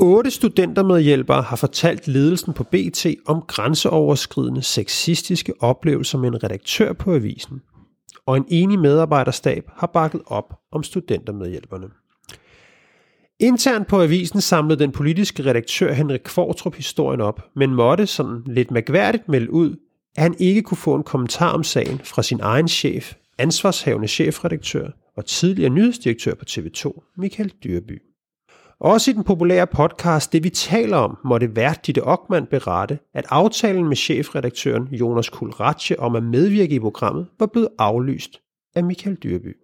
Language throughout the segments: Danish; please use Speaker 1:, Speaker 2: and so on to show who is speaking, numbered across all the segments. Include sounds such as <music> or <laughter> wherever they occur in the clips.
Speaker 1: Otte studentermedhjælpere har fortalt ledelsen på BT om grænseoverskridende sexistiske oplevelser med en redaktør på avisen, og en enig medarbejderstab har bakket op om studentermedhjælperne. Internt på avisen samlede den politiske redaktør Henrik Kvartrup historien op, men måtte sådan lidt mærkværdigt melde ud, at han ikke kunne få en kommentar om sagen fra sin egen chef, ansvarshavende chefredaktør og tidligere nyhedsdirektør på TV2, Michael Dyrby. Også i den populære podcast Det vi taler om, måtte vært Ditte Ockmann berette, at aftalen med chefredaktøren Jonas Kulratje om at medvirke i programmet var blevet aflyst af Michael Dyrby.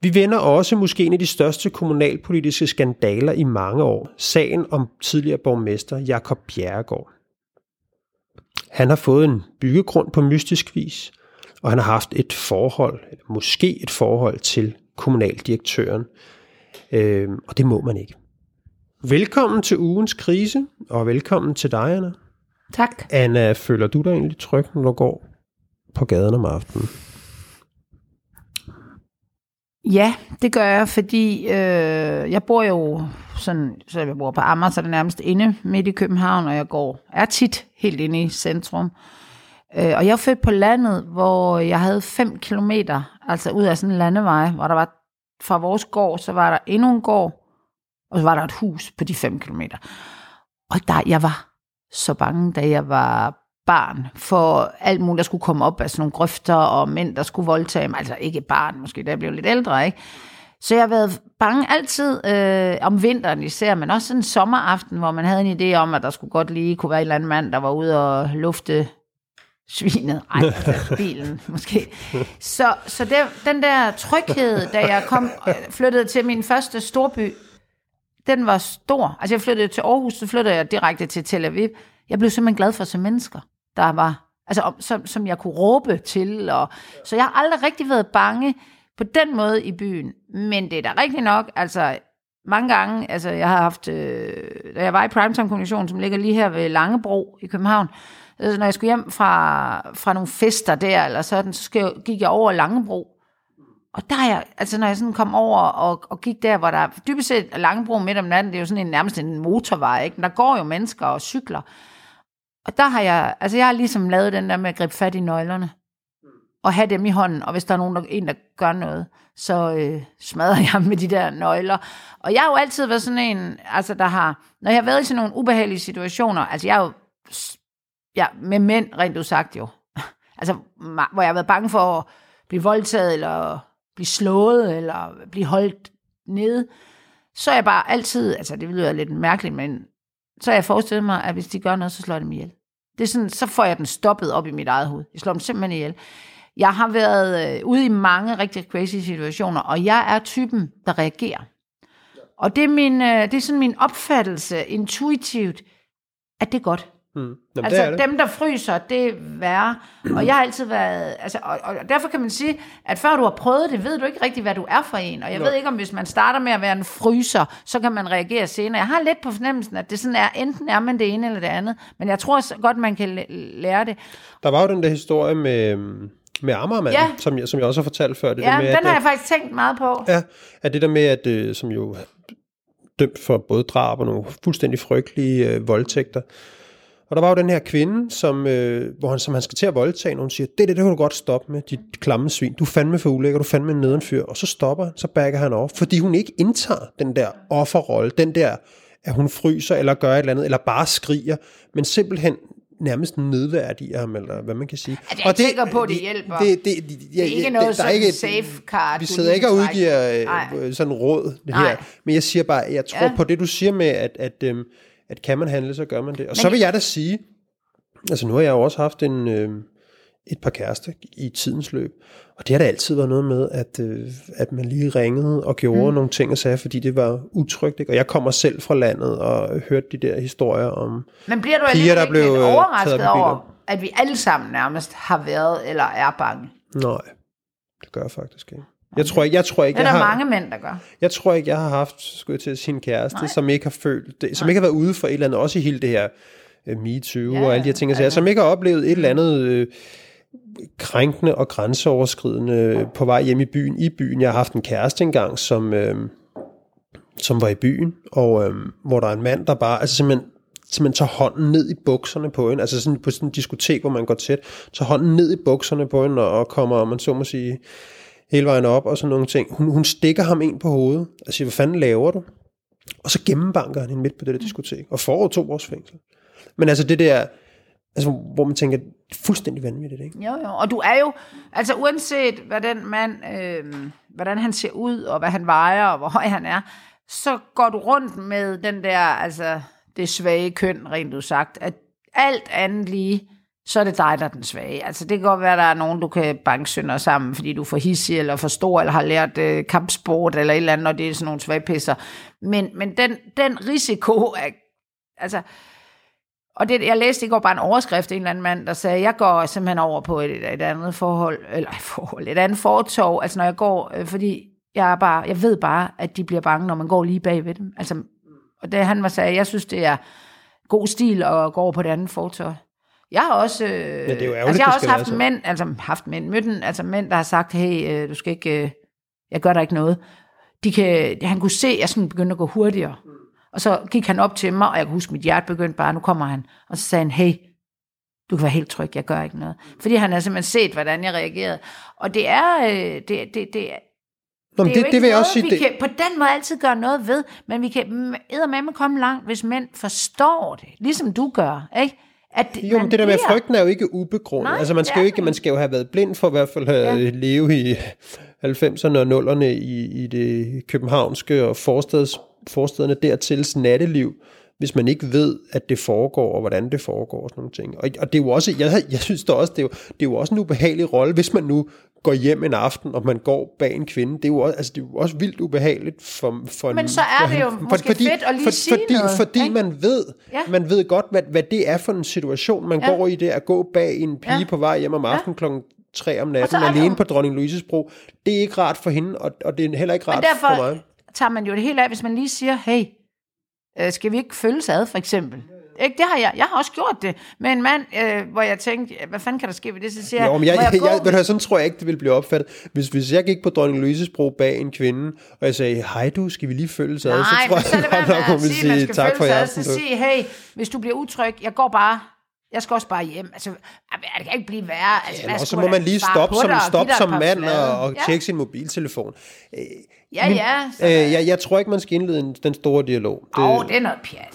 Speaker 1: Vi vender også måske en af de største kommunalpolitiske skandaler i mange år, sagen om tidligere borgmester Jakob Bjerregaard. Han har fået en byggegrund på mystisk vis, og han har haft et forhold, eller måske et forhold til kommunaldirektøren, øh, og det må man ikke. Velkommen til ugens krise, og velkommen til dig, Anna.
Speaker 2: Tak.
Speaker 1: Anna, føler du dig egentlig tryg, når du går på gaden om aftenen?
Speaker 2: Ja, det gør jeg, fordi øh, jeg bor jo sådan, så jeg bor på Amager, så er det nærmest inde midt i København, og jeg går, er tit helt inde i centrum. Øh, og jeg er født på landet, hvor jeg havde 5 kilometer, altså ud af sådan en landevej, hvor der var fra vores gård, så var der endnu en gård, og så var der et hus på de 5 kilometer. Og der, jeg var så bange, da jeg var barn, for alt muligt, der skulle komme op af sådan nogle grøfter, og mænd, der skulle voldtage mig. Altså ikke barn, måske da jeg blev lidt ældre, ikke? Så jeg har været bange altid, øh, om vinteren især, men også en sommeraften, hvor man havde en idé om, at der skulle godt lige kunne være en eller anden mand, der var ude og lufte svinet, ej, <laughs> altså bilen måske. Så, så det, den der tryghed, da jeg kom, flyttede til min første storby, den var stor. Altså jeg flyttede til Aarhus, så flyttede jeg direkte til Tel Aviv. Jeg blev simpelthen glad for at se mennesker, der var, altså som, som jeg kunne råbe til. Og, så jeg har aldrig rigtig været bange på den måde i byen. Men det er da rigtigt nok, altså mange gange, altså jeg har haft, øh, da jeg var i Primetime Kommunikation, som ligger lige her ved Langebro i København, altså når jeg skulle hjem fra, fra nogle fester der, eller sådan, så gik jeg over Langebro, og der er jeg, altså når jeg sådan kom over og, og gik der, hvor der dybest set Langebro midt om natten, det er jo sådan en, nærmest en motorvej, ikke? Men der går jo mennesker og cykler. Og der har jeg, altså jeg har ligesom lavet den der med at gribe fat i nøglerne. Og have dem i hånden, og hvis der er nogen, der, en, der gør noget, så øh, smadrer jeg med de der nøgler. Og jeg har jo altid været sådan en, altså der har, når jeg har været i sådan nogle ubehagelige situationer, altså jeg er jo, ja, med mænd rent udsagt jo, <laughs> altså hvor jeg har været bange for at blive voldtaget, eller blive slået, eller blive holdt nede, så er jeg bare altid, altså det lyder lidt mærkeligt, men så har jeg forestillet mig, at hvis de gør noget, så slår jeg dem ihjel. Det er sådan, så får jeg den stoppet op i mit eget hoved. Jeg slår dem simpelthen ihjel. Jeg har været øh, ude i mange rigtig crazy situationer, og jeg er typen, der reagerer. Og det er, min, øh, det er sådan min opfattelse intuitivt, at det er godt. Hmm. Jamen, altså det det. dem, der fryser, det er værre. Og jeg har altid været... Altså, og, og derfor kan man sige, at før du har prøvet det, ved du ikke rigtig, hvad du er for en. Og jeg Nå. ved ikke, om hvis man starter med at være en fryser, så kan man reagere senere. Jeg har lidt på fornemmelsen, at det sådan er, enten er man det ene eller det andet. Men jeg tror godt, man kan lære det.
Speaker 1: Der var jo den der historie med med Amagermanden, ja. som, jeg, som jeg også har fortalt før. Det
Speaker 2: ja,
Speaker 1: der med,
Speaker 2: den
Speaker 1: at,
Speaker 2: har jeg faktisk tænkt meget på.
Speaker 1: Ja, at det der med, at øh, som jo dømt for både drab og nogle fuldstændig frygtelige øh, voldtægter, og der var jo den her kvinde, som, øh, hvor han, som han skal til at voldtage, og hun siger, det, det, det kan du godt stoppe med, dit klamme svin. Du er fandme for ulækker, du er fandme en nedenfyr. Og så stopper han, så backer han over, fordi hun ikke indtager den der offerrolle, den der, at hun fryser eller gør et eller andet, eller bare skriger, men simpelthen nærmest nedværdiger ham, eller hvad man kan sige.
Speaker 2: Altså, jeg og det, tænker på, det hjælper. Det, det, det, ja, det er ikke noget det, der er ikke, safe card.
Speaker 1: Vi sidder ikke og udgiver øh, sådan råd det her, men jeg siger bare, jeg tror ja. på det, du siger med, at, at øhm, at kan man handle, så gør man det. Og Men så vil jeg da sige, altså nu har jeg jo også haft en, øh, et par kærester i tidens løb, og det har da altid været noget med, at, øh, at man lige ringede og gjorde mm. nogle ting og sagde, fordi det var utrygt. Ikke? Og jeg kommer selv fra landet og hørte de der historier om
Speaker 2: Men bliver du piger, der blev øh, overrasket over, at vi alle sammen nærmest har været eller er bange?
Speaker 1: Nej, det gør jeg faktisk ikke. Jeg tror ikke, jeg tror ikke,
Speaker 2: det er
Speaker 1: jeg
Speaker 2: der
Speaker 1: har,
Speaker 2: mange mænd, der gør.
Speaker 1: Jeg tror ikke, jeg har haft, skulle jeg til sin kæreste, Nej. som ikke har følt det, som Nej. ikke har været ude for et eller andet, også i hele det her uh, MeToo ja, og alle de her ting, ja, ja. som ikke har oplevet et eller andet uh, krænkende og grænseoverskridende ja. på vej hjem i byen. I byen, jeg har haft en kæreste engang, som, uh, som var i byen, og øhm, hvor der er en mand, der bare, altså simpelthen, simpelthen tager hånden ned i bukserne på hende, altså sådan på sådan en diskotek, hvor man går tæt, tager hånden ned i bukserne på hende, og, og kommer, man så må sige, hele vejen op, og sådan nogle ting. Hun, hun stikker ham ind på hovedet, og siger, hvad fanden laver du? Og så gennembanker han hende midt på det der diskotek, og får to års fængsel. Men altså det der, altså, hvor man tænker, fuldstændig vanvittigt, ikke?
Speaker 2: Jo, jo. Og du er jo, altså uanset hvad den mand, øh, hvordan han ser ud, og hvad han vejer, og hvor høj han er, så går du rundt med den der, altså det svage køn, rent du sagt, at alt andet lige, så er det dig, der er den svage. Altså det kan godt være, at der er nogen, du kan banke sønder sammen, fordi du er for hissig, eller for stor, eller har lært øh, kampsport, eller et eller andet, og det er sådan nogle svagpisser. Men, men den, den risiko er, altså, og det, jeg læste i går bare en overskrift af en eller anden mand, der sagde, jeg går simpelthen over på et, et andet forhold, eller et forhold, et andet fortov, altså når jeg går, øh, fordi jeg, er bare, jeg ved bare, at de bliver bange, når man går lige bag ved dem. Altså, og det han var sagde, jeg synes, det er god stil at gå over på det andet fortov. Jeg har også, øh, ja, det er jo altså, jeg har også haft altså. mænd, altså haft mænd, mødt en, altså mænd, der har sagt, hey, øh, du skal ikke, øh, jeg gør der ikke noget. De kan, han kunne se, at jeg sådan begyndte at gå hurtigere. Og så gik han op til mig, og jeg kan huske, mit hjerte begyndte bare, nu kommer han. Og så sagde han, hey, du kan være helt tryg, jeg gør ikke noget. Fordi han har simpelthen set, hvordan jeg reagerede. Og det er, øh, det, det, det,
Speaker 1: Nå, det, det, det vil jeg også sige.
Speaker 2: Vi det... kan på den måde altid gøre noget ved, men vi kan med komme langt, hvis mænd forstår det, ligesom du gør, ikke?
Speaker 1: At jo, men det der med bliver... frygten er jo ikke ubegrundet. Nej, altså man skal jo ikke, man skal jo have været blind for i hvert fald at ja. leve i 90'erne og 0'erne i, i det københavnske og forsteds, forstederne dertil natteliv, hvis man ikke ved, at det foregår, og hvordan det foregår, og sådan nogle ting. Og, og det er jo også, jeg, jeg synes da også, det er, jo, det er jo også en ubehagelig rolle, hvis man nu går hjem en aften, og man går bag en kvinde. Det er jo også, altså, det er jo også vildt ubehageligt for, for
Speaker 2: Men så er det jo for, måske fordi, fedt at lige for, sige
Speaker 1: fordi,
Speaker 2: noget.
Speaker 1: Fordi ikke? man ved, ja. man ved godt, hvad, hvad det er for en situation, man ja. går i det, at gå bag en pige ja. på vej hjem om aftenen ja. klokken 3 om natten, alene på Dronning Louises bro. Det er ikke rart for hende, og, og det er heller ikke rart for mig.
Speaker 2: tager man jo det hele af, hvis man lige siger, hey, øh, skal vi ikke følges ad, for eksempel? Ikke? Det har jeg. Jeg har også gjort det med en mand, øh, hvor jeg tænkte, hvad fanden kan der ske ved det? Så siger
Speaker 1: jo, men jeg, jeg, <laughs> jeg, jeg, jeg, sådan tror jeg ikke, det vil blive opfattet. Hvis, hvis jeg gik på Dronning Louises bro bag en kvinde, og jeg sagde, hej du, skal vi lige følges ad?
Speaker 2: Nej,
Speaker 1: så tror
Speaker 2: jeg,
Speaker 1: at nok, hun vil sige, tak for jer.
Speaker 2: Så sige, hey, hvis du bliver utryg, jeg går bare jeg skal også bare hjem. Altså, det kan ikke blive værre. Altså,
Speaker 1: ja, og så må man lige stoppe som, stop som mand og, og ja. tjekke sin mobiltelefon.
Speaker 2: Ja,
Speaker 1: Men,
Speaker 2: ja.
Speaker 1: Øh, jeg, jeg tror ikke, man skal indlede en, den store dialog.
Speaker 2: Åh, oh, det er noget pjat.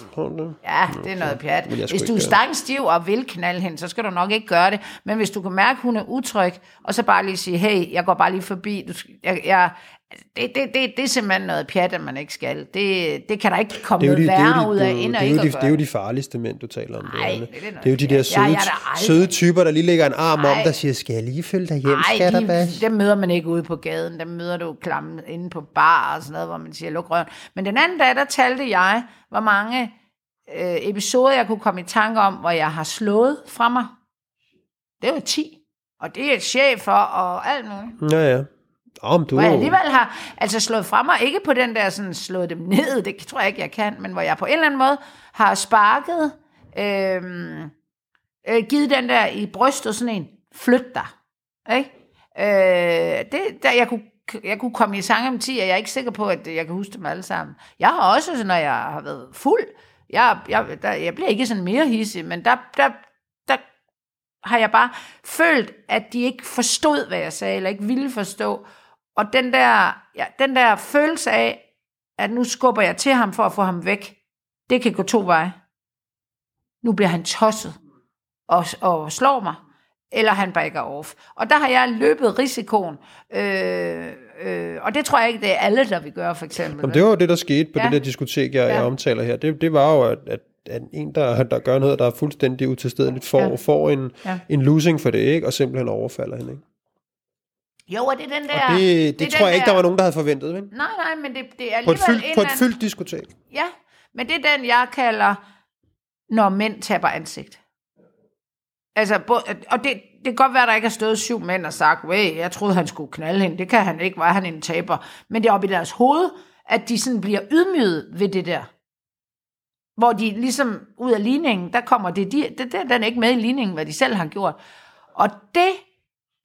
Speaker 2: Ja, det er noget pjat. Hvis du er stangstiv og vil knalde hende, så skal du nok ikke gøre det. Men hvis du kan mærke, at hun er utryg, og så bare lige sige, hey, jeg går bare lige forbi. Du, jeg, jeg, det, det, det, det er simpelthen noget pjat, at man ikke skal. Det, det kan der ikke komme noget værre ud af,
Speaker 1: end
Speaker 2: at
Speaker 1: ikke
Speaker 2: de,
Speaker 1: Det er jo de farligste mænd, du taler om. Nej, det, det, er, det er jo de der søde, ja, søde typer, der lige lægger en arm Ej. om, der siger, skal jeg lige følge dig hjem, Ej, skatterbas?
Speaker 2: De, dem møder man ikke ude på gaden. Dem møder du klamme inde på bar og sådan noget, hvor man siger, luk røven. Men den anden dag, der talte jeg, hvor mange øh, episoder, jeg kunne komme i tanke om, hvor jeg har slået fra mig. Det var 10. Og det er chefer og alt muligt.
Speaker 1: Ja, ja. Om du...
Speaker 2: Hvor jeg alligevel har altså slået fra mig, ikke på den der sådan, slået dem ned, det tror jeg ikke, jeg kan, men hvor jeg på en eller anden måde har sparket, øhm, øh, givet den der i brystet sådan en, flyt dig. Ikke? Øh, det, der, jeg, kunne, jeg kunne komme i sang om 10, og jeg er ikke sikker på, at jeg kan huske dem alle sammen. Jeg har også, når jeg har været fuld, jeg, jeg, der, jeg bliver ikke sådan mere hissig, men der, der, der har jeg bare følt, at de ikke forstod, hvad jeg sagde, eller ikke ville forstå. Og den der, ja, den der følelse af, at nu skubber jeg til ham for at få ham væk, det kan gå to veje. Nu bliver han tosset og, og slår mig, eller han backer off. Og der har jeg løbet risikoen. Øh, øh, og det tror jeg ikke, det er alle, der vil gøre, for eksempel.
Speaker 1: Jamen, det var det, der skete på ja. det der diskotek, jeg, ja. jeg omtaler her. Det, det var jo, at, at at en, der, der gør noget, der er fuldstændig utilstedeligt, får, ja. får en, ja. en losing for det, ikke? og simpelthen overfalder hende. Ikke?
Speaker 2: Jo, og det er den der...
Speaker 1: Og det, det, det tror jeg ikke, der var nogen, der havde forventet, vel?
Speaker 2: Nej, nej, men det, det er
Speaker 1: alligevel... På et fyldt, en på et fyldt diskotek.
Speaker 2: Ja, men det er den, jeg kalder, når mænd taber ansigt. Altså, og det, det kan godt være, at der ikke har stået syv mænd og sagt, Way, jeg troede, han skulle knalde hende. Det kan han ikke, var han en taber. Men det er oppe i deres hoved, at de sådan bliver ydmyget ved det der. Hvor de ligesom ud af ligningen, der kommer det, de, det, det, den er ikke med i ligningen, hvad de selv har gjort. Og det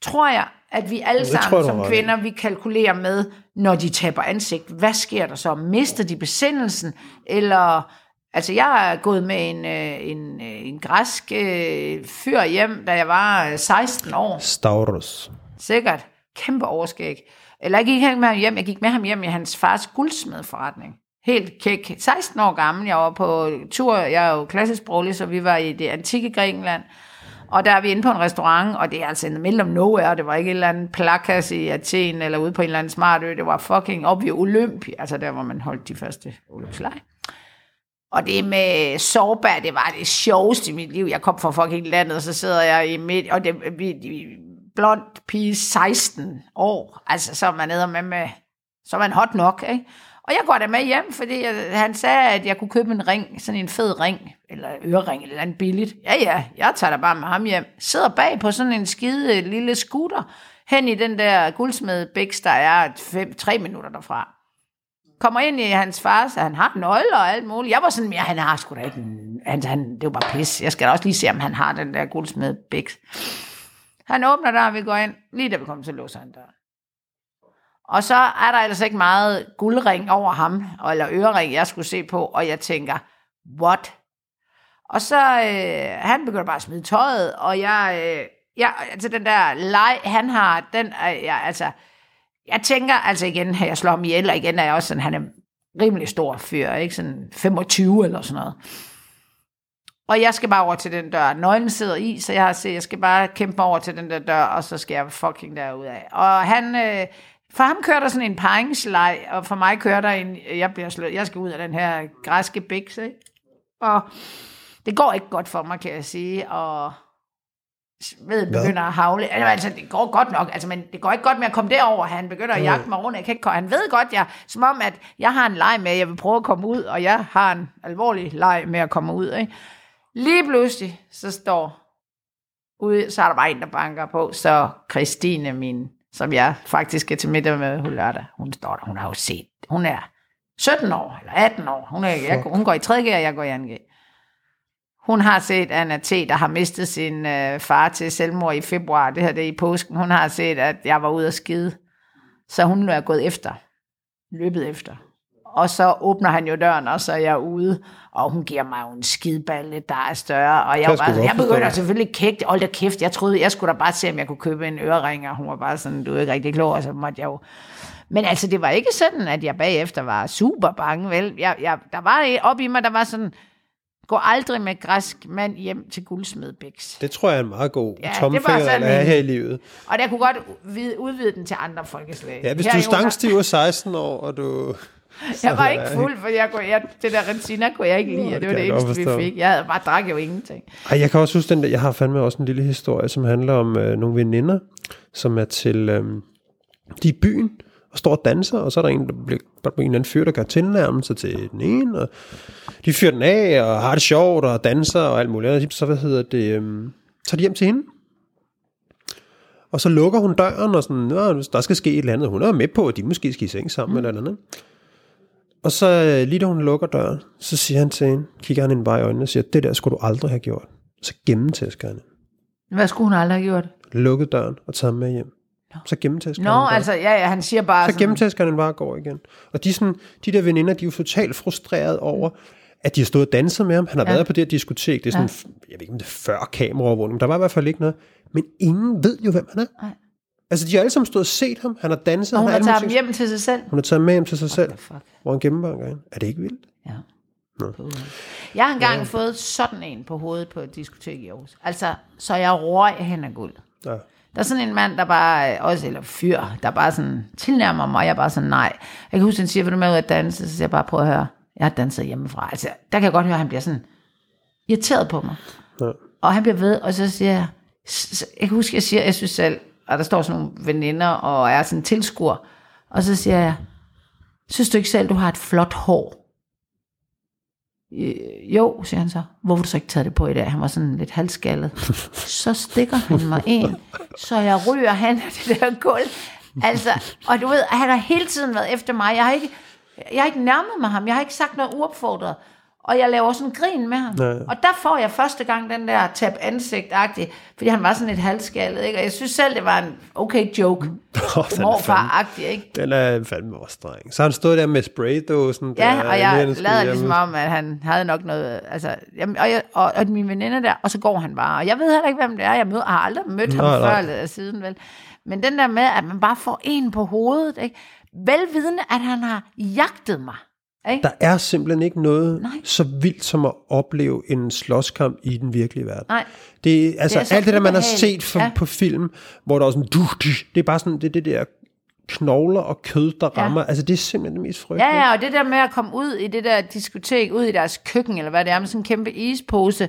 Speaker 2: tror jeg at vi alle sammen
Speaker 1: tror
Speaker 2: som kvinder, vi kalkulerer med, når de taber ansigt, hvad sker der så? Mister de besindelsen? Eller, altså jeg er gået med en, øh, en, øh, en græsk øh, fyr hjem, da jeg var øh, 16 år.
Speaker 1: Stavros.
Speaker 2: Sikkert. Kæmpe overskæg. Eller jeg gik ikke med ham hjem, jeg gik med ham hjem i hans fars guldsmedforretning. Helt kæk. 16 år gammel, jeg var på tur, jeg er jo klassisk sproglig, så vi var i det antikke Grækenland. Og der er vi inde på en restaurant, og det er altså en mellem middle nowhere. Det var ikke en eller anden plakas i Athen, eller ude på en eller anden smart ø. Det var fucking op i Olympi, altså der, hvor man holdt de første olympiske og det med sårbær, det var det sjoveste i mit liv. Jeg kom fra fucking landet, og så sidder jeg i midt, og det, vi, vi, blond pige, 16 år. Altså, så er man nede med, med så er man hot nok, ikke? Og jeg går da med hjem, fordi jeg, han sagde, at jeg kunne købe en ring, sådan en fed ring, eller ørering, eller andet billigt. Ja, ja, jeg tager da bare med ham hjem. Sidder bag på sådan en skide lille scooter, hen i den der guldsmed der er fem, tre minutter derfra kommer ind i hans far, så han har nøgler og alt muligt. Jeg var sådan ja, han har sgu da ikke en, han, han, det var bare pis. Jeg skal da også lige se, om han har den der guldsmed Han åbner der, og vi går ind. Lige da vi kommer til, låser han døren. Og så er der altså ikke meget guldring over ham, eller ørering, jeg skulle se på, og jeg tænker, what? Og så, øh, han begynder bare at smide tøjet, og jeg, øh, jeg altså den der leg, han har, den er, jeg, altså, jeg tænker, altså igen, jeg slår ham ihjel, og igen er jeg også sådan, han er rimelig stor fyr, ikke? Sådan 25 eller sådan noget. Og jeg skal bare over til den dør. Nøglen sidder i, så jeg har set, jeg skal bare kæmpe mig over til den der dør, og så skal jeg fucking derud af. Og han, øh, for ham kører der sådan en paringsleg, og for mig kører der en, jeg bliver slået, jeg skal ud af den her græske biks, ikke? Og det går ikke godt for mig, kan jeg sige, og ved, begynder at havle. Altså, altså, det går godt nok, altså, men det går ikke godt med at komme derover. Han begynder at jagte mig rundt. Jeg kan ikke komme. Han ved godt, jeg, som om, at jeg har en leg med, at jeg vil prøve at komme ud, og jeg har en alvorlig leg med at komme ud. Ikke? Lige pludselig, så står ude, så er der bare en, der banker på, så Christine, min, som jeg faktisk skal til middag med hun lørdag, hun står der, hun har jo set, hun er 17 år, eller 18 år, hun, er, jeg, hun går i 3G, og jeg går i 2G. Hun har set Anna T., der har mistet sin øh, far til selvmord i februar, det her det er i påsken. Hun har set, at jeg var ude at skide. Så hun er gået efter. Løbet efter. Og så åbner han jo døren, og så er jeg ude, og hun giver mig jo en skideballe, der er større. Og jeg, var bare, jeg begynder selvfølgelig kægt, hold da kæft, jeg troede, jeg skulle da bare se, om jeg kunne købe en ørering, og hun var bare sådan, du er ikke rigtig klog, og så måtte jeg jo... Men altså, det var ikke sådan, at jeg bagefter var super bange, vel? Jeg, jeg, der var op i mig, der var sådan, gå aldrig med græsk mand hjem til guldsmedbæks.
Speaker 1: Det tror jeg er en meget god
Speaker 2: Ja,
Speaker 1: at have
Speaker 2: en-
Speaker 1: her i livet.
Speaker 2: Og der kunne godt udvide, den til andre folkeslag.
Speaker 1: Ja, hvis
Speaker 2: Her
Speaker 1: du er stangstiv og 16 år, og du...
Speaker 2: Jeg var ikke fuld, for jeg kunne, jeg, det der Rentina kunne jeg ikke lide, og det var det eneste, vi fik. Jeg havde bare drak jo ingenting.
Speaker 1: Ej, jeg kan også huske den der, jeg har fandme også en lille historie, som handler om øh, nogle veninder, som er til, øh, de i byen, og står og danser, og så er der en, der bliver, der bliver en eller anden fyr, der gør tilnærmelser til den ene, og de fyrer den af, og har det sjovt, og danser, og alt muligt andet. Så, hvad hedder det, øh, så er de hjem til hende, og så lukker hun døren, og sådan, der skal ske et eller andet. Hun er med på, at de måske skal i seng sammen, mm. eller andet. Og så øh, lige da hun lukker døren, så siger han til hende, kigger han hende bare i øjnene og siger, det der skulle du aldrig have gjort. Så gennemtæsker han.
Speaker 2: Hvad skulle hun aldrig have gjort?
Speaker 1: Lukket døren og taget med hjem. Så gennemtæsker
Speaker 2: Nå,
Speaker 1: han bare.
Speaker 2: altså, ja, ja, han siger bare
Speaker 1: Så
Speaker 2: sådan,
Speaker 1: gennemtæsker han bare og går igen. Og de, sådan, de der veninder, de er jo totalt frustreret over, at de har stået og danset med ham. Han har ja. været på det her diskotek. Det er sådan, ja. jeg ved ikke, om det er før kameraovervågning, men der var i hvert fald ikke noget. Men ingen ved jo, hvem han er.
Speaker 2: Nej.
Speaker 1: Altså, de har alle sammen stået og set ham. Han har danset.
Speaker 2: og hun har taget ham hjem til sig selv.
Speaker 1: Hun har taget ham med hjem til sig selv,
Speaker 2: Fuck.
Speaker 1: hvor han gennembanker hende. Er det ikke vildt?
Speaker 2: Ja. Jeg har engang fået sådan en på hovedet på et diskotek i Aarhus. Altså, så jeg røg hen af guld.
Speaker 1: Ja.
Speaker 2: Der er sådan en mand, der bare, også, eller fyr, der bare sådan tilnærmer mig, og jeg er bare sådan, nej. Jeg kan huske, han siger, vil du med ud at danse? Så siger jeg bare, prøv at høre, jeg har danset hjemmefra. Altså, der kan jeg godt høre, at han bliver sådan irriteret på mig.
Speaker 1: Ja.
Speaker 2: Og han bliver ved, og så siger jeg, jeg kan huske, jeg siger, jeg synes selv, og der står sådan nogle veninder, og er sådan en tilskuer, og så siger jeg, synes du ikke selv, du har et flot hår? Øh, jo, siger han så. Hvorfor har du så ikke taget det på i dag? Han var sådan lidt halvskaldet. <laughs> Så stikker han mig en, så jeg ryger hen af det der gulv. Altså, og du ved, han har hele tiden været efter mig. Jeg har ikke, jeg har ikke nærmet mig ham. Jeg har ikke sagt noget uopfordret. Og jeg laver sådan en grin med ham.
Speaker 1: Ja.
Speaker 2: Og der får jeg første gang den der tab ansigt fordi han var sådan et halvskaldet, ikke? Og jeg synes selv, det var en okay joke. <laughs>
Speaker 1: Fandme-
Speaker 2: Morfar-agtig, ikke?
Speaker 1: Den er fandme også streng. Så han stod der med spraydåsen. der,
Speaker 2: Ja, og jeg lader ligesom om, at han havde nok noget, altså, jamen, og, jeg, og, og min veninde der, og så går han bare. Og jeg ved heller ikke, hvem det er. Jeg møder, har aldrig mødt ham
Speaker 1: Nej, nej.
Speaker 2: før eller siden, vel. Men den der med, at man bare får en på hovedet, ikke? Velvidende, at han har jagtet mig. Ikke?
Speaker 1: Der er simpelthen ikke noget
Speaker 2: Nej.
Speaker 1: så vildt som at opleve en slåskamp i den virkelige verden.
Speaker 2: Nej.
Speaker 1: Det, altså,
Speaker 2: Det er
Speaker 1: alt det der, man har set for,
Speaker 2: Ja.
Speaker 1: ja. på film, hvor der er sådan, du, det er bare sådan, det det der knogler og kød, der
Speaker 2: Ja.
Speaker 1: rammer. Altså, det er simpelthen det mest frygtelige.
Speaker 2: Ja, ja, og det der med at komme ud i det der diskotek, ud i deres køkken, eller hvad det er, med sådan en kæmpe ispose,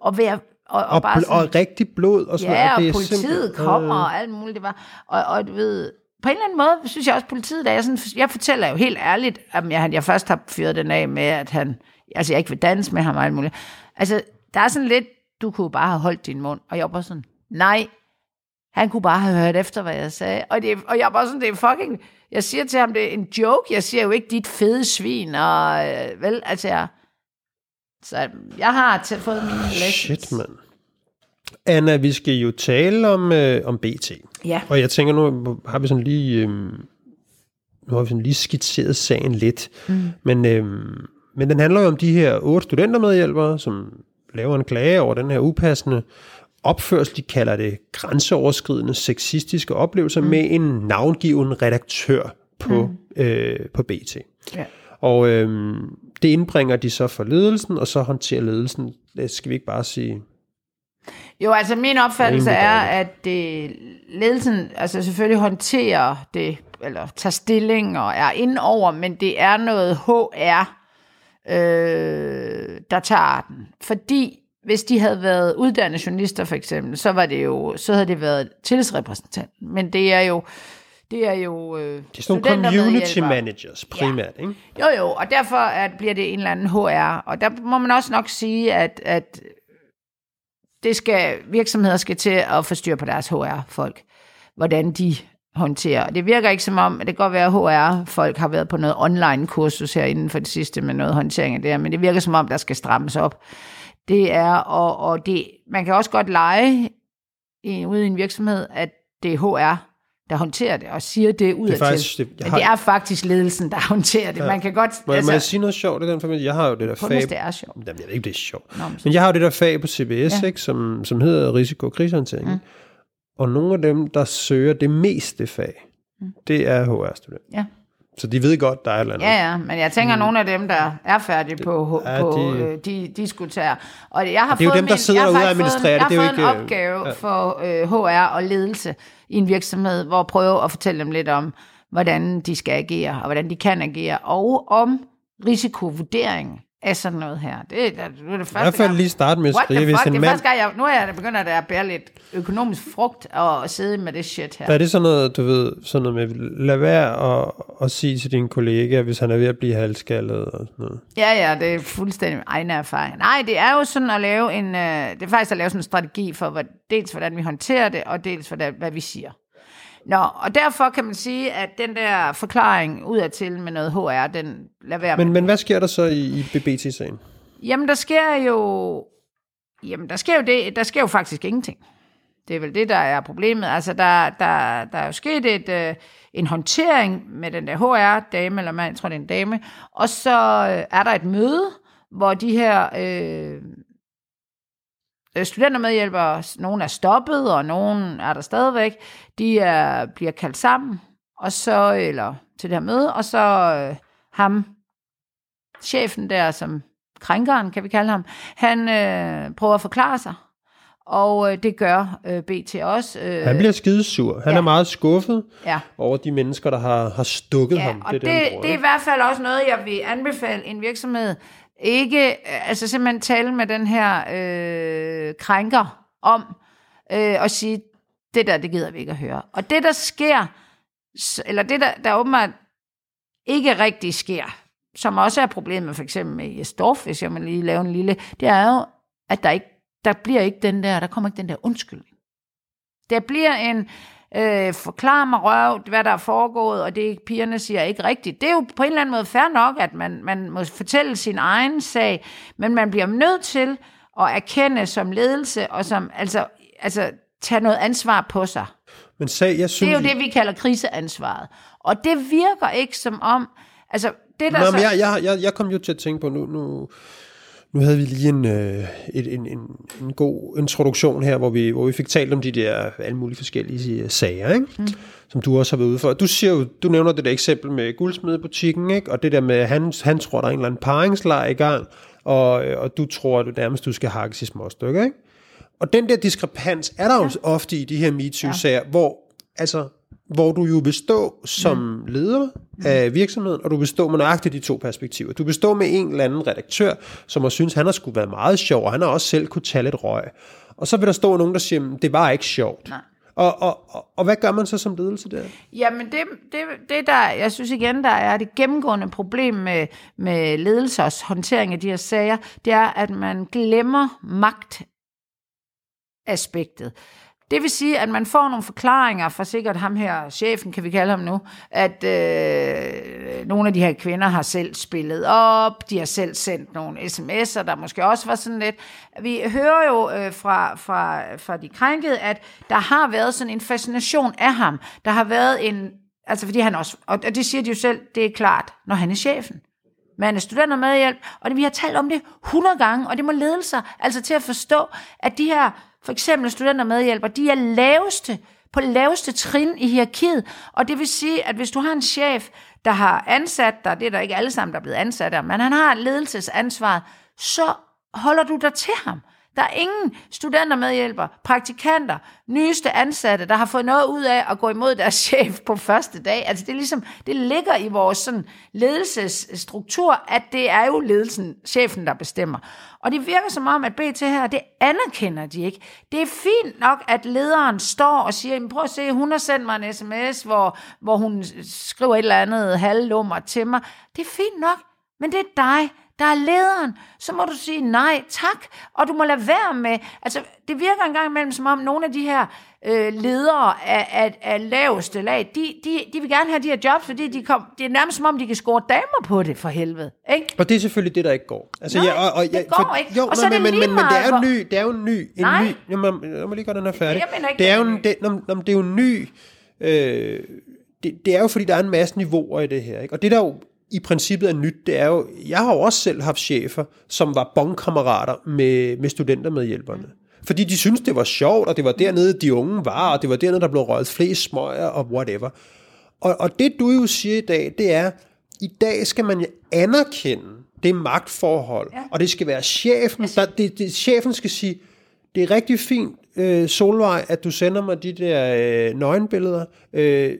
Speaker 2: og være og, og,
Speaker 1: Og,
Speaker 2: bare sådan,
Speaker 1: og rigtig blod og sådan
Speaker 2: Ja,
Speaker 1: noget.
Speaker 2: og
Speaker 1: det er
Speaker 2: politiet
Speaker 1: simpelthen-
Speaker 2: kommer og alt muligt. Det var, og, og du ved, på en eller anden måde synes jeg også, politiet, der jeg, sådan, jeg fortæller jo helt ærligt, at jeg, jeg først har fyret den af med, at han, altså jeg ikke vil danse med ham og alt muligt. Altså, der er sådan lidt, du kunne bare have holdt din mund, og jeg var bare sådan, nej, han kunne bare have hørt efter, hvad jeg sagde. Og, det, og jeg var bare sådan, det er fucking, jeg siger til ham, det er en joke, jeg siger jo ikke dit fede svin, og øh, vel, altså jeg, så jeg har fået mine lessons.
Speaker 1: Shit, mand. Anna, vi skal jo tale om, øh, om BT.
Speaker 2: Ja.
Speaker 1: Og jeg tænker, nu har vi sådan lige, øh, nu har vi sådan lige skitseret sagen lidt. Mm. Men, øh, men den handler jo om de her otte studentermedhjælpere, som laver en klage over den her upassende opførsel, de kalder det grænseoverskridende sexistiske oplevelser, mm. med en navngiven redaktør på, mm. øh, på BT.
Speaker 2: Ja.
Speaker 1: Og øh, det indbringer de så for ledelsen, og så håndterer ledelsen, det skal vi ikke bare sige,
Speaker 2: Jo, altså min opfattelse er, at det, ledelsen altså selvfølgelig håndterer det, eller tager stilling og er inde over, men det er noget HR, øh, der tager den. Fordi hvis de havde været uddannede journalister for eksempel, så var det jo, så havde det været tillidsrepræsentant. Men det er jo, det er jo øh,
Speaker 1: det er sådan nogle community managers primært, ikke?
Speaker 2: Jo, jo, og derfor at bliver det en eller anden HR. Og der må man også nok sige, at, at det skal, virksomheder skal til at få styr på deres HR-folk. Hvordan de håndterer. Det virker ikke som om, at det kan godt være, at HR-folk har været på noget online-kursus her inden for det sidste med noget håndtering af det her, men det virker som om, der skal strammes op. Det er, og, og det, man kan også godt lege i, ude i en virksomhed, at det er HR, der håndterer det, og siger det ud
Speaker 1: Det
Speaker 2: af
Speaker 1: faktisk-
Speaker 2: til.
Speaker 1: det- jeg
Speaker 2: Men
Speaker 1: har-
Speaker 2: det er faktisk ledelsen, der håndterer det. Man kan godt...
Speaker 1: Må, altså, må jeg sige noget sjovt i den forbindelse? Jeg har jo det der
Speaker 2: kun
Speaker 1: fag...
Speaker 2: det er sjovt.
Speaker 1: Jamen, jeg ved ikke, det er sjovt.
Speaker 2: Nå, men
Speaker 1: Men jeg har jo det der fag på CBS,
Speaker 2: Ja.
Speaker 1: ja. ikke, som, som hedder risiko- og krisehåndtering. Mm. Og nogle af dem, der søger det meste fag, mm. det er HR-studenter.
Speaker 2: Ja.
Speaker 1: Så de ved godt, der er et eller andet.
Speaker 2: Ja, ja, men jeg tænker, mm. nogle af dem, der er færdige på,
Speaker 1: Ja,
Speaker 2: på
Speaker 1: de-
Speaker 2: øh, de, de skulle tage. Og jeg har
Speaker 1: det er jo
Speaker 2: fået
Speaker 1: dem, der
Speaker 2: min,
Speaker 1: sidder derude og
Speaker 2: en-
Speaker 1: administrerer det. Det jo
Speaker 2: Jeg har fået en
Speaker 1: ikke,
Speaker 2: opgave
Speaker 1: ja.
Speaker 2: for øh, HR og ledelse i en virksomhed, hvor jeg prøver at fortælle dem lidt om, hvordan de skal agere, og hvordan de kan agere, og om risikovurdering af sådan noget her. Det, er- nu er det
Speaker 1: I
Speaker 2: første
Speaker 1: hvert fald
Speaker 2: gang.
Speaker 1: lige starte med at skrive, hvis en
Speaker 2: Det
Speaker 1: mand...
Speaker 2: første gang, jeg, nu er jeg begyndt at bære lidt økonomisk frugt og sidde med det shit her.
Speaker 1: Er det sådan noget, du ved, sådan noget med, lad være at, at sige til din kollega, hvis han er ved at blive halvskaldet og sådan noget.
Speaker 2: Ja, ja, det er fuldstændig egen erfaring. Nej, det er jo sådan at lave en, øh, det er faktisk at lave sådan en strategi for, hvad, dels hvordan vi håndterer det, og dels hvordan, hvad vi siger. Nå, og derfor kan man sige, at den der forklaring udadtil med noget HR, den lader være
Speaker 1: Men,
Speaker 2: med.
Speaker 1: men hvad sker der så i, i BBT-sagen?
Speaker 2: Jamen, der sker jo, jamen, der sker jo det, der sker jo faktisk ingenting. Det er vel det, der er problemet. Altså, der, der, der er jo sket et, øh, en håndtering med den der HR-dame, eller man, jeg tror, det er en dame, og så øh, er der et møde, hvor de her øh, øh, studentermedhjælpere, nogle er stoppet, og nogle er der stadigvæk, de er, bliver kaldt sammen, og så, eller til det her møde, og så øh, ham, chefen der, som krænkeren, kan vi kalde ham, han øh, prøver at forklare sig, og øh, det gør øh, BT også. Øh,
Speaker 1: Han bliver skidesur. Han
Speaker 2: ja.
Speaker 1: er meget skuffet
Speaker 2: ja.
Speaker 1: over de mennesker, der har, har stukket
Speaker 2: Ja,
Speaker 1: ham.
Speaker 2: og det,
Speaker 1: det,
Speaker 2: det, det er i hvert fald også noget, jeg vil anbefale en virksomhed. Ikke, øh, altså simpelthen tale med den her øh, krænker om, øh, og sige, det der, det gider vi ikke at høre. Og det, der sker, eller det, der, der åbenbart ikke rigtig sker, som også er problemet for eksempel med Jesdorf, hvis jeg må lige lave en lille, det er jo, at der ikke, der bliver ikke den der, der kommer ikke den der undskyldning. Der bliver en, øh, forklar mig røv, hvad der er foregået, og det pigerne siger ikke rigtigt. Det er jo på en eller anden måde fair nok, at man, man må fortælle sin egen sag, men man bliver nødt til at erkende som ledelse, og som, altså, altså tage noget ansvar på sig.
Speaker 1: Men sag, jeg synes...
Speaker 2: Det er jo det, vi kalder kriseansvaret. Og det virker ikke som om, altså det der
Speaker 1: Nå,
Speaker 2: så...
Speaker 1: men jeg, jeg, jeg, jeg kom jo til at tænke på, nu, nu, nu havde vi lige en, øh, et, en, en, en god introduktion her, hvor vi, hvor vi fik talt om de der alle mulige forskellige øh, sager, ikke? Mm. som du også har været ude for. Du, siger jo, du nævner det der eksempel med guldsmedebutikken, ikke? og det der med, at han, han tror, der er en eller anden paringslejr i gang, og, og du tror, at nærmest du skal hakkes i små stykker. Ikke? Og den der diskrepans er der ja. jo ofte i de her MeToo-sager, ja. hvor altså hvor du jo stå som mm. leder af virksomheden, og du stå med nøjagtigt de to perspektiver. Du stå med en eller anden redaktør, som har synes han har skulle være meget sjov, og han har også selv kunne tage lidt røg. Og så vil der stå nogen, der siger, det var ikke sjovt.
Speaker 2: Nej.
Speaker 1: Og, og, og, og hvad gør man så som ledelse der?
Speaker 2: Jamen det, det, det der, jeg synes igen, der er det gennemgående problem med, med ledelsers håndtering af de her sager, det er, at man glemmer magt aspektet. Det vil sige, at man får nogle forklaringer fra sikkert ham her, chefen kan vi kalde ham nu, at øh, nogle af de her kvinder har selv spillet op, de har selv sendt nogle sms'er, der måske også var sådan lidt. Vi hører jo øh, fra, fra, fra de krænkede, at der har været sådan en fascination af ham. Der har været en, altså fordi han også, og det siger de jo selv, det er klart, når han er chefen. Man er med medhjælp, og det, vi har talt om det 100 gange, og det må ledelser altså til at forstå, at de her for eksempel studenter medhjælper, de er laveste, på laveste trin i hierarkiet. Og det vil sige, at hvis du har en chef, der har ansat dig, det er der ikke alle sammen, der er blevet ansat af, men han har ledelsesansvaret, så holder du dig til ham. Der er ingen studenter medhjælper, praktikanter, nyeste ansatte, der har fået noget ud af at gå imod deres <laughs> chef på første dag. Altså det er ligesom, det ligger i vores sådan ledelsesstruktur, at det er jo ledelsen, chefen, der bestemmer. Og det virker som om, at BT her, det anerkender de ikke. Det er fint nok, at lederen står og siger, prøv at se, hun har sendt mig en sms, hvor, hvor hun skriver et eller andet halvlummer til mig. Det er fint nok, men det er dig, der er lederen, så må du sige nej, tak, og du må lade være med, altså det virker en gang imellem som om nogle af de her øh, ledere af, af, af laveste lag, de, de, de vil gerne have de her jobs, fordi de kom, det er nærmest som om, de kan score damer på det, for helvede. Ikke?
Speaker 1: Og det er selvfølgelig det, der ikke går.
Speaker 2: Altså, Nej, ja, og, og, det går for, ikke.
Speaker 1: Jo, og så men, men, men, men, det er jo en ny, det er jo en ny, en
Speaker 2: Nej.
Speaker 1: ny, jamen, jeg må lige gøre den her færdig.
Speaker 2: Jeg
Speaker 1: det er jo en, det, nå, nå, det er jo en ny, øh, det, det er jo fordi, der er en masse niveauer i det her. Ikke? Og det der jo i princippet er nyt, det er jo, jeg har jo også selv haft chefer, som var bongkammerater med, med studentermedhjælperne. Fordi de syntes, det var sjovt, og det var dernede, de unge var, og det var dernede, der blev røget flest smøger og whatever. Og, og det du jo siger i dag, det er, i dag skal man anerkende det magtforhold, ja. og det skal være chefen, der, det, det, chefen skal sige, det er rigtig fint, øh, Solvej, at du sender mig de der øh, nøgenbilleder, øh,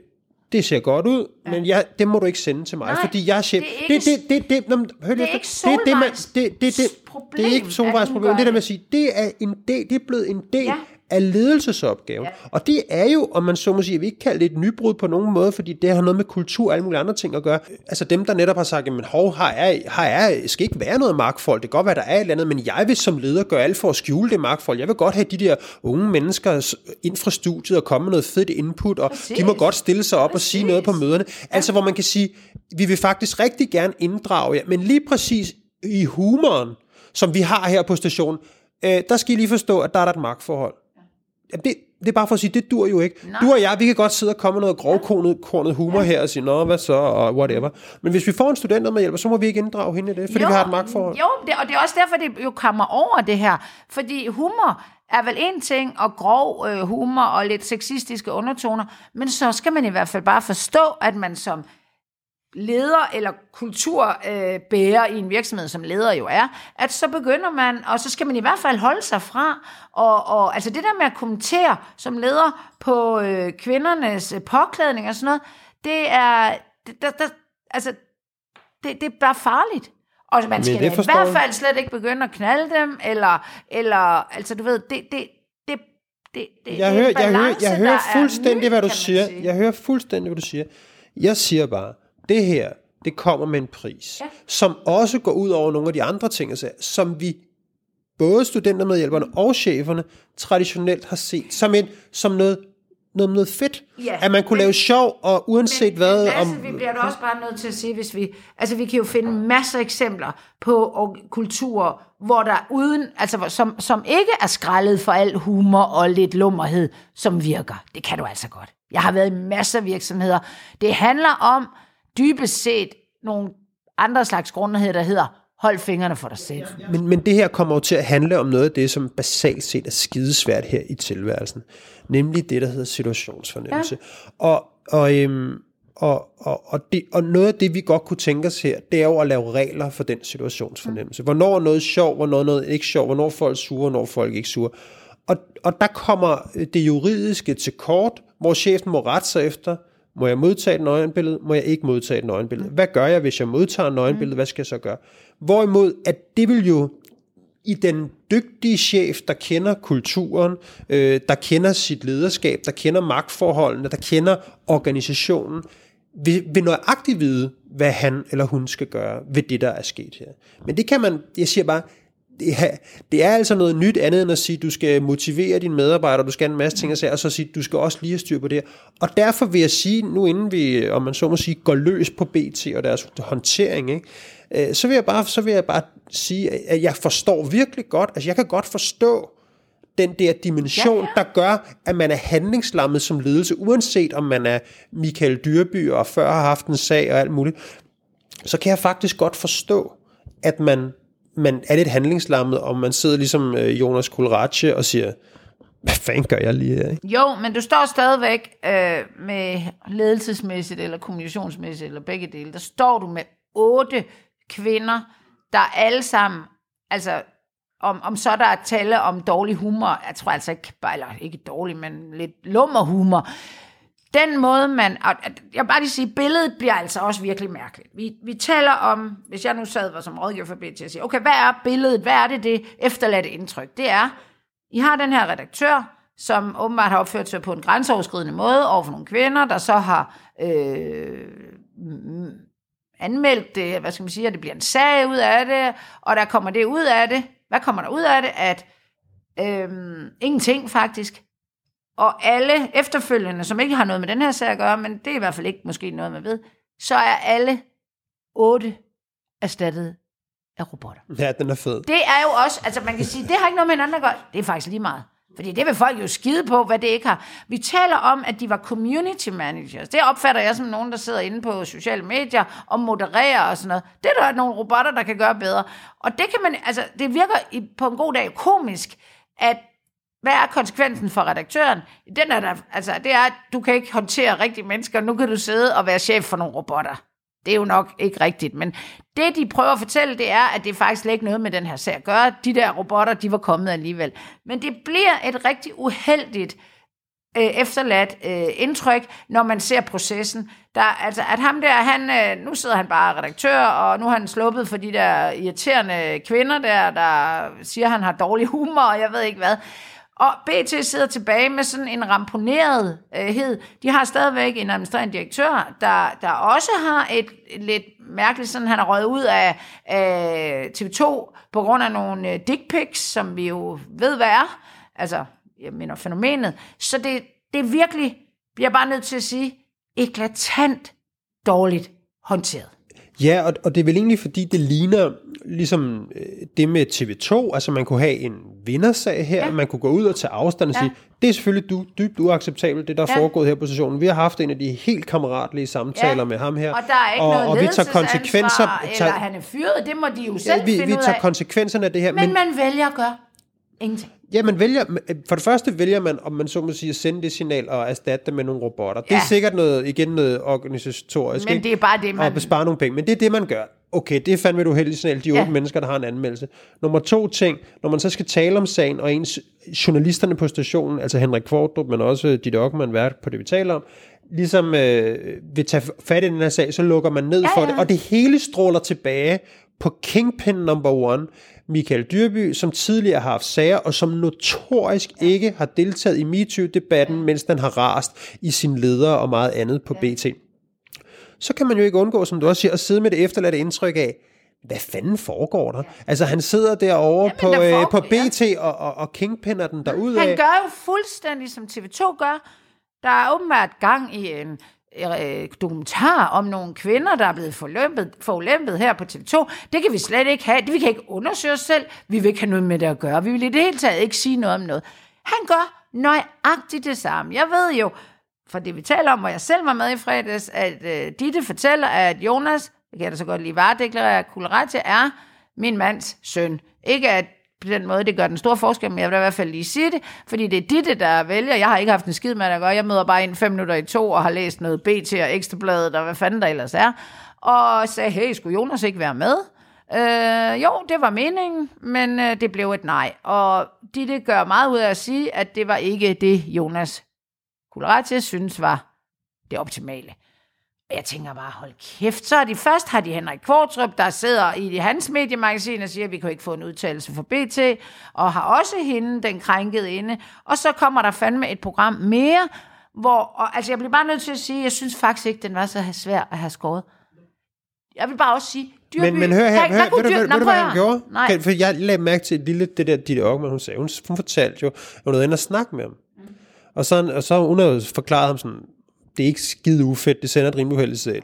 Speaker 1: det ser godt ud, ja. men jeg, det må du ikke sende til mig,
Speaker 2: Nej,
Speaker 1: fordi jeg er chef.
Speaker 2: det er ikke-
Speaker 1: det, det, det, det, det, hør
Speaker 2: det er ikke
Speaker 1: det, det, man, det, det, det,
Speaker 2: problem,
Speaker 1: det er ikke Solvejs problem. Det der med at sige, det er, en del, det er blevet en del
Speaker 2: Ja.
Speaker 1: Af ledelsesopgaven.
Speaker 2: Ja.
Speaker 1: Og det er jo, om man så må sige, jeg vil ikke kalde det et nybrud på nogen måde, fordi det har noget med kultur og alle mulige andre ting at gøre. Altså dem, der netop har sagt, men hov, her er, her er, skal ikke være noget magtfold. Det kan godt være, der er et eller andet, men jeg vil som leder gøre alt for at skjule det magtfold. Jeg vil godt have de der unge mennesker ind fra studiet og komme med noget fedt input, og
Speaker 2: Præcis.
Speaker 1: de må godt stille sig op og sige
Speaker 2: Præcis.
Speaker 1: noget på møderne. Altså hvor man kan sige, vi vil faktisk rigtig gerne inddrage jer, men lige præcis i humoren, som vi har her på stationen, øh, der skal I lige forstå, at der er der et magtforhold. Det, det er bare for at sige, det dur jo ikke.
Speaker 2: Nej.
Speaker 1: Du og jeg, vi kan godt sidde og komme med noget grovkornet kornet humor her og sige, nå, hvad så, og whatever. Men hvis vi får en student med hjælp, så må vi ikke inddrage hende i det, fordi
Speaker 2: jo,
Speaker 1: vi har et magtforhold.
Speaker 2: Jo, det, og det er også derfor, det jo kommer over det her. Fordi humor er vel en ting, og grov øh, humor og lidt sexistiske undertoner, men så skal man i hvert fald bare forstå, at man som leder eller kulturbærer øh, i en virksomhed, som leder jo er, at så begynder man, og så skal man i hvert fald holde sig fra, og, og altså det der med at kommentere som leder på øh, kvindernes øh, påklædning og sådan noget, det er, det, der, der, altså, det, det er bare farligt. Og man skal i hvert fald slet ikke begynde at knalde dem, eller, eller altså du ved, det, det, det, det, det
Speaker 1: Jeg
Speaker 2: er
Speaker 1: hører,
Speaker 2: en
Speaker 1: jeg hører,
Speaker 2: balance,
Speaker 1: jeg hører
Speaker 2: er
Speaker 1: fuldstændig,
Speaker 2: ny,
Speaker 1: hvad du siger.
Speaker 2: sige.
Speaker 1: Jeg hører fuldstændig, hvad du siger. Jeg siger bare, det her, det kommer med en pris,
Speaker 2: Ja.
Speaker 1: som også går ud over nogle af de andre ting, altså, som vi både studentermedhjælperne og cheferne traditionelt har set som, en, som noget noget, noget fedt.
Speaker 2: Ja,
Speaker 1: at man kunne
Speaker 2: men-
Speaker 1: lave sjov, og uanset hvad...
Speaker 2: Men,
Speaker 1: om,
Speaker 2: altså, vi bliver da også bare nødt til at sige, hvis vi... Altså, vi kan jo finde masser af eksempler på og, kulturer, hvor der uden... Altså, som, som ikke er skrællet for al humor og lidt lummerhed, som virker. Det kan du altså godt. Jeg har været i masser af virksomheder. Det handler om dybest set nogle andre slags grundighed, der hedder, hold fingrene for dig selv.
Speaker 1: Men, men det her kommer jo til at handle om noget af det, som basalt set er skidesvært her i tilværelsen. Nemlig det, der hedder situationsfornemmelse. Ja. Og, og, øhm, og, og, og, det, og noget af det, vi godt kunne tænke os her, det er jo at lave regler for den situationsfornemmelse. Hvornår er noget sjov, hvornår er noget ikke sjov, hvornår er folk sure, hvornår er folk ikke sure. Og, og der kommer det juridiske til kort, hvor chefen må rette sig efter, må jeg modtage et nøgenbillede? Må jeg ikke modtage et nøgenbillede? Hvad gør jeg, hvis jeg modtager et nøgenbillede? Hvad skal jeg så gøre? Hvorimod, at det vil jo i den dygtige chef, der kender kulturen, øh, der kender sit lederskab, der kender magtforholdene, der kender organisationen, vil, vil nøjagtigt vide, hvad han eller hun skal gøre ved det, der er sket her. Men det kan man, jeg siger bare, det er, det er altså noget nyt andet end at sige, du skal motivere dine medarbejdere, du skal en masse ting at sige, og så sige, du skal også lige have styr på det her. Og derfor vil jeg sige, nu inden vi, om man så må sige, går løs på BT og deres håndtering, ikke? øh, så, vil jeg bare, så vil jeg bare sige, at jeg forstår virkelig godt, altså jeg kan godt forstå, den der dimension, ja. der gør, at man er handlingslammet som ledelse, uanset om man er Michael Dyrby og før har haft en sag og alt muligt, så kan jeg faktisk godt forstå, at man, man er lidt handlingslammet, og man sidder ligesom øh, Jonas Kulratje og siger, hvad fanden gør jeg lige her? Ikke?
Speaker 2: Jo, men du står stadigvæk øh, med ledelsesmæssigt eller kommunikationsmæssigt eller begge dele. Der står du med otte kvinder, der alle sammen, altså om, om så der er tale om dårlig humor, jeg tror altså ikke, eller ikke dårlig, men lidt lummer humor. Den måde man, og jeg vil bare lige sige, billedet bliver altså også virkelig mærkeligt. Vi, vi taler om, hvis jeg nu sad var som rådgiver for BT og siger, okay, hvad er billedet, hvad er det, det efterladte indtryk? Det er, I har den her redaktør, som åbenbart har opført sig på en grænseoverskridende måde over for nogle kvinder, der så har øh, anmeldt det, hvad skal man sige, at det bliver en sag ud af det, og der kommer det ud af det. Hvad kommer der ud af det? At øh, ingenting faktisk. Og alle efterfølgende, som ikke har noget med den her sag at gøre, men det er i hvert fald ikke måske noget, man ved, så er alle otte erstattet af robotter.
Speaker 1: Ja, den er fed.
Speaker 2: Det er jo også, altså man kan sige, det har ikke noget med hinanden at gøre. Det er faktisk lige meget. Fordi det vil folk jo skide på, hvad det ikke har. Vi taler om, at de var community managers. Det opfatter jeg som nogen, der sidder inde på sociale medier og modererer og sådan noget. Det er der nogle robotter, der kan gøre bedre. Og det kan man, altså det virker på en god dag komisk, at hvad er konsekvensen for redaktøren? Den er der, altså, det er, at du kan ikke håndtere rigtige mennesker, nu kan du sidde og være chef for nogle robotter. Det er jo nok ikke rigtigt, men det de prøver at fortælle, det er, at det faktisk slet ikke noget med den her sag at gøre. De der robotter, de var kommet alligevel. Men det bliver et rigtig uheldigt øh, efterladt øh, indtryk, når man ser processen. Der, altså, at ham der, han, øh, nu sidder han bare redaktør, og nu har han sluppet for de der irriterende kvinder der, der siger, at han har dårlig humor, og jeg ved ikke hvad. Og BT sidder tilbage med sådan en ramponerethed. Øh, De har stadigvæk en administrerende direktør, der, der også har et, et lidt mærkeligt, sådan han er røget ud af, af TV2 på grund af nogle øh, dick pics, som vi jo ved, hvad er. Altså, jeg mener fænomenet. Så det, det er virkelig, bliver bare nødt til at sige, eklatant dårligt håndteret.
Speaker 1: Ja, og, og det er vel egentlig, fordi det ligner ligesom øh, det med TV2, altså man kunne have en vindersag her, ja. man kunne gå ud og tage afstand og ja. sige, det er selvfølgelig du, dybt uacceptabelt, det der er
Speaker 2: Ja.
Speaker 1: foregået her på stationen. Vi har haft en af de helt kammeratlige samtaler
Speaker 2: Ja.
Speaker 1: med ham her.
Speaker 2: Og der er ikke
Speaker 1: og,
Speaker 2: noget
Speaker 1: og vi tager konsekvenser,
Speaker 2: eller han er fyret, det må de jo selv
Speaker 1: ja, vi,
Speaker 2: finde
Speaker 1: vi tager
Speaker 2: af.
Speaker 1: konsekvenserne af det her,
Speaker 2: Men,
Speaker 1: men,
Speaker 2: man vælger at gøre ingenting.
Speaker 1: Ja, man vælger, for det første vælger man, om man så må sige, at sende det signal og erstatte det med nogle robotter. Det er
Speaker 2: Ja.
Speaker 1: sikkert noget, igen noget organisatorisk,
Speaker 2: Men det er bare det, man-
Speaker 1: Og bespare nogle penge, men det er det, man gør. Okay, det er fandme et uheldigt signal, de
Speaker 2: Ja.
Speaker 1: otte mennesker, der har en anmeldelse. Nummer to ting, når man så skal tale om sagen, og ens journalisterne på stationen, altså Henrik Kvartrup, men også Ditte Ockmann, vært på det, vi taler om, ligesom øh, vil tage fat i den her sag, så lukker man ned
Speaker 2: Ja,
Speaker 1: for
Speaker 2: ja.
Speaker 1: det, og det hele stråler tilbage på Kingpin number one, Michael Dyrby, som tidligere har haft sager, og som notorisk ikke har deltaget i MeToo-debatten, mens den har rast i sine ledere og meget andet på BT. Så kan man jo ikke undgå, som du også siger, at sidde med det efterladte indtryk af, hvad fanden foregår der? Altså, han sidder derovre
Speaker 2: Jamen,
Speaker 1: på,
Speaker 2: der
Speaker 1: øh, på BT og, og, og kingpinner den derud
Speaker 2: Han gør jo fuldstændig, som TV2 gør. Der er åbenbart gang i en øh, dokumentar om nogle kvinder, der er blevet forlempet, forulempet her på TV2. Det kan vi slet ikke have. Det vi kan ikke undersøge os selv. Vi vil ikke have noget med det at gøre. Vi vil i det hele taget ikke sige noget om noget. Han gør nøjagtigt det samme. Jeg ved jo, for det vi taler om, hvor jeg selv var med i fredags, at øh, Ditte fortæller, at Jonas, det kan jeg da så godt lige varedeklarere, at Kulratia er min mands søn. Ikke at på den måde, det gør den store forskel, men jeg vil i hvert fald lige sige det, fordi det er Ditte, der vælger. Jeg har ikke haft en skid med det at gøre. Jeg møder bare ind fem minutter i to og har læst noget BT og Ekstrabladet og hvad fanden der ellers er. Og sagde, hey, skulle Jonas ikke være med? Øh, jo, det var meningen, men øh, det blev et nej. Og Ditte gør meget ud af at sige, at det var ikke det, Jonas Kularatia synes var det optimale. Og jeg tænker bare, hold kæft, så er de først har de Henrik Kvartrup, der sidder i hans mediemagasin og siger, at vi kan ikke få en udtalelse for BT, og har også hende, den krænkede inde. Og så kommer der fandme et program mere, hvor, og, altså jeg bliver bare nødt til at sige, jeg synes faktisk ikke, den var så svær at have skåret. Jeg vil bare også sige, Dyrby,
Speaker 1: Men, men hør her, hør,
Speaker 2: kunne
Speaker 1: ved, du, hvad han gjorde?
Speaker 2: Nej,
Speaker 1: for jeg lagde mærke til lille, det der Ditte Aukman, hun sagde. Hun, hun fortalte jo, at hun havde inde og snakke med ham. Og så, og så hun har jo forklaret ham sådan, det er ikke skide ufedt, det sender et rimelig uheldigt signal,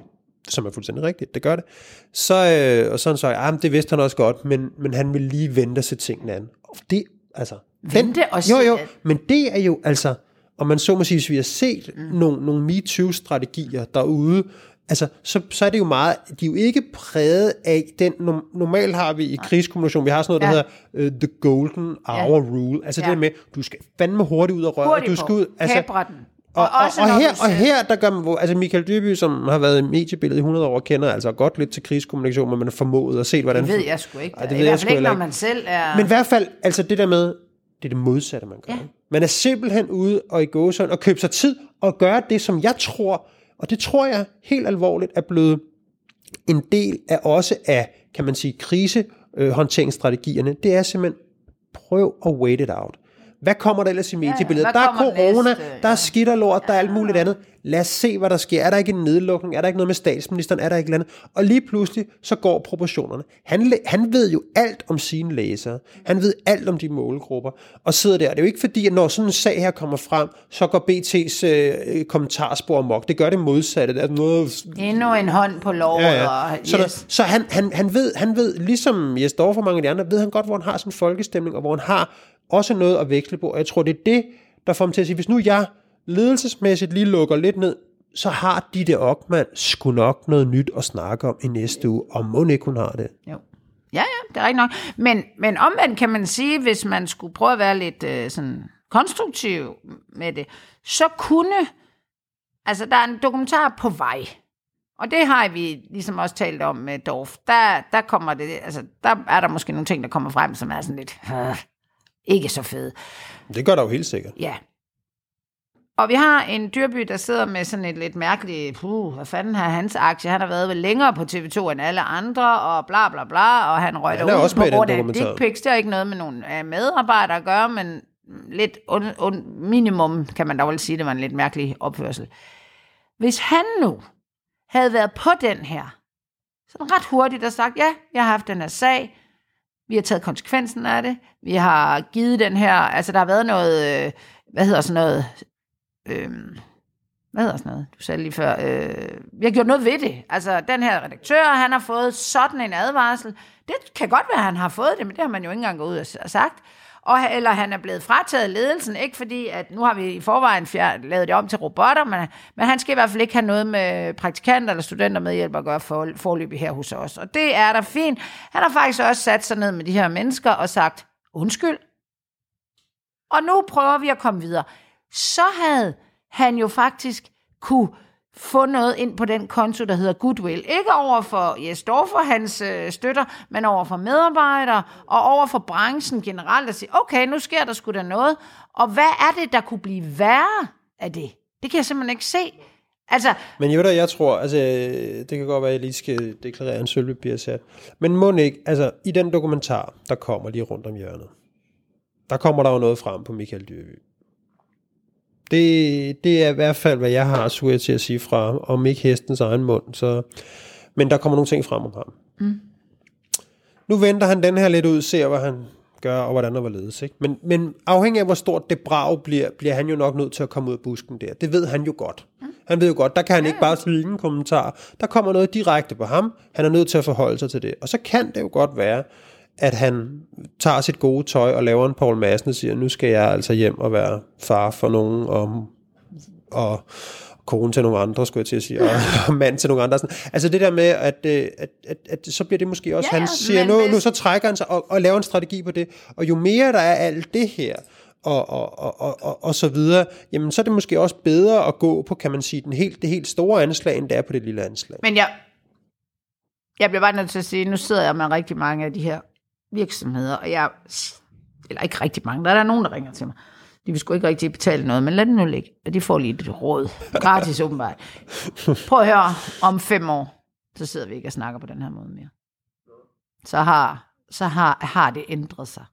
Speaker 1: som er fuldstændig rigtigt, det gør det. Så, øh, og så han sagde, ah, det vidste han også godt, men, men han vil lige vente sig tingene an. Og det, altså...
Speaker 2: Vente og
Speaker 1: Jo,
Speaker 2: se,
Speaker 1: jo,
Speaker 2: at-
Speaker 1: men det er jo altså, og man så må sige, hvis vi har set mm. nogle, nogle MeToo-strategier derude, altså, så, så er det jo meget, de er jo ikke præget af den, no- normalt har vi i krigskommunikation, vi har sådan noget, der
Speaker 2: Ja.
Speaker 1: hedder uh, the golden hour rule, altså
Speaker 2: Ja.
Speaker 1: det der med, du skal fandme hurtigt ud af røret,
Speaker 2: hurtigt
Speaker 1: du skal ud, altså, og, og, og,
Speaker 2: når
Speaker 1: her, og her, der gør man, hvor- altså Michael Dyrby, som har været i mediebilledet i 100 år, kender altså godt lidt til krigskommunikation, men man har formået at se, hvordan...
Speaker 2: Det ved jeg sgu ikke.
Speaker 1: Ej, det
Speaker 2: I
Speaker 1: ved jeg
Speaker 2: hvert fald ikke, når man selv er...
Speaker 1: Men i hvert fald, altså det der med, det er det modsatte, man gør. Ja. Man er simpelthen ude og i gåsøjne og købe sig tid og gøre det, som jeg tror, og det tror jeg helt alvorligt er blevet en del af også af, kan man sige, krisehåndteringsstrategierne. Det er simpelthen, prøv at wait it out. Hvad kommer der ellers i mediebilledet?
Speaker 2: hvad
Speaker 1: der er corona,
Speaker 2: næste?
Speaker 1: der er skidt og lort, der er alt muligt andet. Lad os se, hvad der sker. Er der ikke en nedlukning? Er der ikke noget med statsministeren? Er der ikke andet? Og lige pludselig, så går proportionerne. Han, han ved jo alt om sine læsere. Han ved alt om de målgrupper. Og sidder der. Det er jo ikke fordi, at når sådan en sag her kommer frem, så går BT's øh, kommentarspor amok. Det gør det modsatte. Det er noget
Speaker 2: Endnu en hånd på lovet.
Speaker 1: Ja, ja.
Speaker 2: Og,
Speaker 1: Så, der,
Speaker 2: yes.
Speaker 1: så han, han, han, ved, han ved, ligesom Jes Dorf og mange af de andre, ved han godt, hvor han har sin folkestemning, og hvor han har også noget at veksle på. Og jeg tror, det er det, der får dem til at sige, hvis nu jeg ledelsesmæssigt lige lukker lidt ned, så har de det Ockmann sgu nok noget nyt at snakke om i næste uge, og må ikke hun har det.
Speaker 2: Jo. Ja, ja, det er rigtigt nok. Men, men omvendt kan man sige, hvis man skulle prøve at være lidt øh, sådan konstruktiv med det, så kunne, altså der er en dokumentar på vej, og det har vi ligesom også talt om med Dorf. Der, der kommer det, altså der er der måske nogle ting, der kommer frem, som er sådan lidt, øh, ikke så fede.
Speaker 1: Det gør der jo helt sikkert.
Speaker 2: Ja. Og vi har en dyrby, der sidder med sådan et lidt mærkeligt, puh, hvad fanden har hans aktie? Han har været vel længere på TV2 end alle andre, og bla bla bla, og han røg
Speaker 1: er
Speaker 2: ud på grund af dick pics. Det har ikke noget med nogle øh, medarbejdere at gøre, men lidt un, un, minimum, kan man dog vel sige, det var en lidt mærkelig opførsel. Hvis han nu havde været på den her, sådan ret hurtigt og sagt, ja, jeg har haft den her sag, vi har taget konsekvensen af det, vi har givet den her, altså der har været noget, øh, hvad hedder sådan noget, øh, hvad hedder sådan noget, du sagde lige før, øh, vi har gjort noget ved det. Altså den her redaktør, han har fået sådan en advarsel. Det kan godt være, han har fået det, men det har man jo ikke engang gået ud og sagt. Og, eller han er blevet frataget ledelsen, ikke fordi, at nu har vi i forvejen fjer, lavet det om til robotter, men, men han skal i hvert fald ikke have noget med praktikanter eller studenter medhjælp at gøre for, forløbig her hos os. Og det er da fint. Han har faktisk også sat sig ned med de her mennesker og sagt, undskyld, og nu prøver vi at komme videre. Så havde han jo faktisk kunne få noget ind på den konto, der hedder Goodwill. Ikke over for Jes Dorf og hans øh, støtter, men over for medarbejdere og over for branchen generelt at sige, okay, nu sker der sgu da noget. Og hvad er det, der kunne blive værre af det? Det kan jeg simpelthen ikke se. Altså,
Speaker 1: Men jo da, jeg tror, altså, øh, det kan godt være, at jeg lige skal deklarere en sølvpapirsat. Men må ikke, altså, i den dokumentar, der kommer lige rundt om hjørnet, der kommer der jo noget frem på Michael Dyrby. Det, det er i hvert fald, hvad jeg har suget til at sige fra, om ikke hestens egen mund. Så, men der kommer nogle ting frem om ham. Mm. Nu venter han den her lidt ud, ser hvad han gøre, og hvordan og hvorledes. Ikke? Men, men afhængig af, hvor stort det brag bliver, bliver han jo nok nødt til at komme ud af busken der. Det ved han jo godt. Han ved jo godt, der kan han ikke bare sige ingen kommentar. Der kommer noget direkte på ham. Han er nødt til at forholde sig til det. Og så kan det jo godt være, at han tager sit gode tøj og laver en Paul Madsen og siger, nu skal jeg altså hjem og være far for nogen, og, og kone til nogle andre, skulle jeg til at sige, og, <laughs> og mand til nogle andre. Sådan. Altså det der med, at, øh, at, at, at så bliver det måske også,
Speaker 2: Ja,
Speaker 1: han siger, nu, nu så trækker han sig og, og laver en strategi på det. Og jo mere der er alt det her, og, og, og, og, og, og så videre, jamen så er det måske også bedre at gå på, kan man sige, den helt, det helt store anslag, end det er på det lille anslag.
Speaker 2: Men jeg, jeg bliver bare nødt til at sige, nu sidder jeg med rigtig mange af de her virksomheder, og jeg, eller ikke rigtig mange, der er der nogen, der ringer til mig. De vil sgu ikke rigtig betale noget, men lad det nu ligge. Og de får lige et råd. Gratis åbenbart. Prøv at høre, om fem år, så sidder vi ikke og snakker på den her måde mere. Så har, så har, har det ændret sig.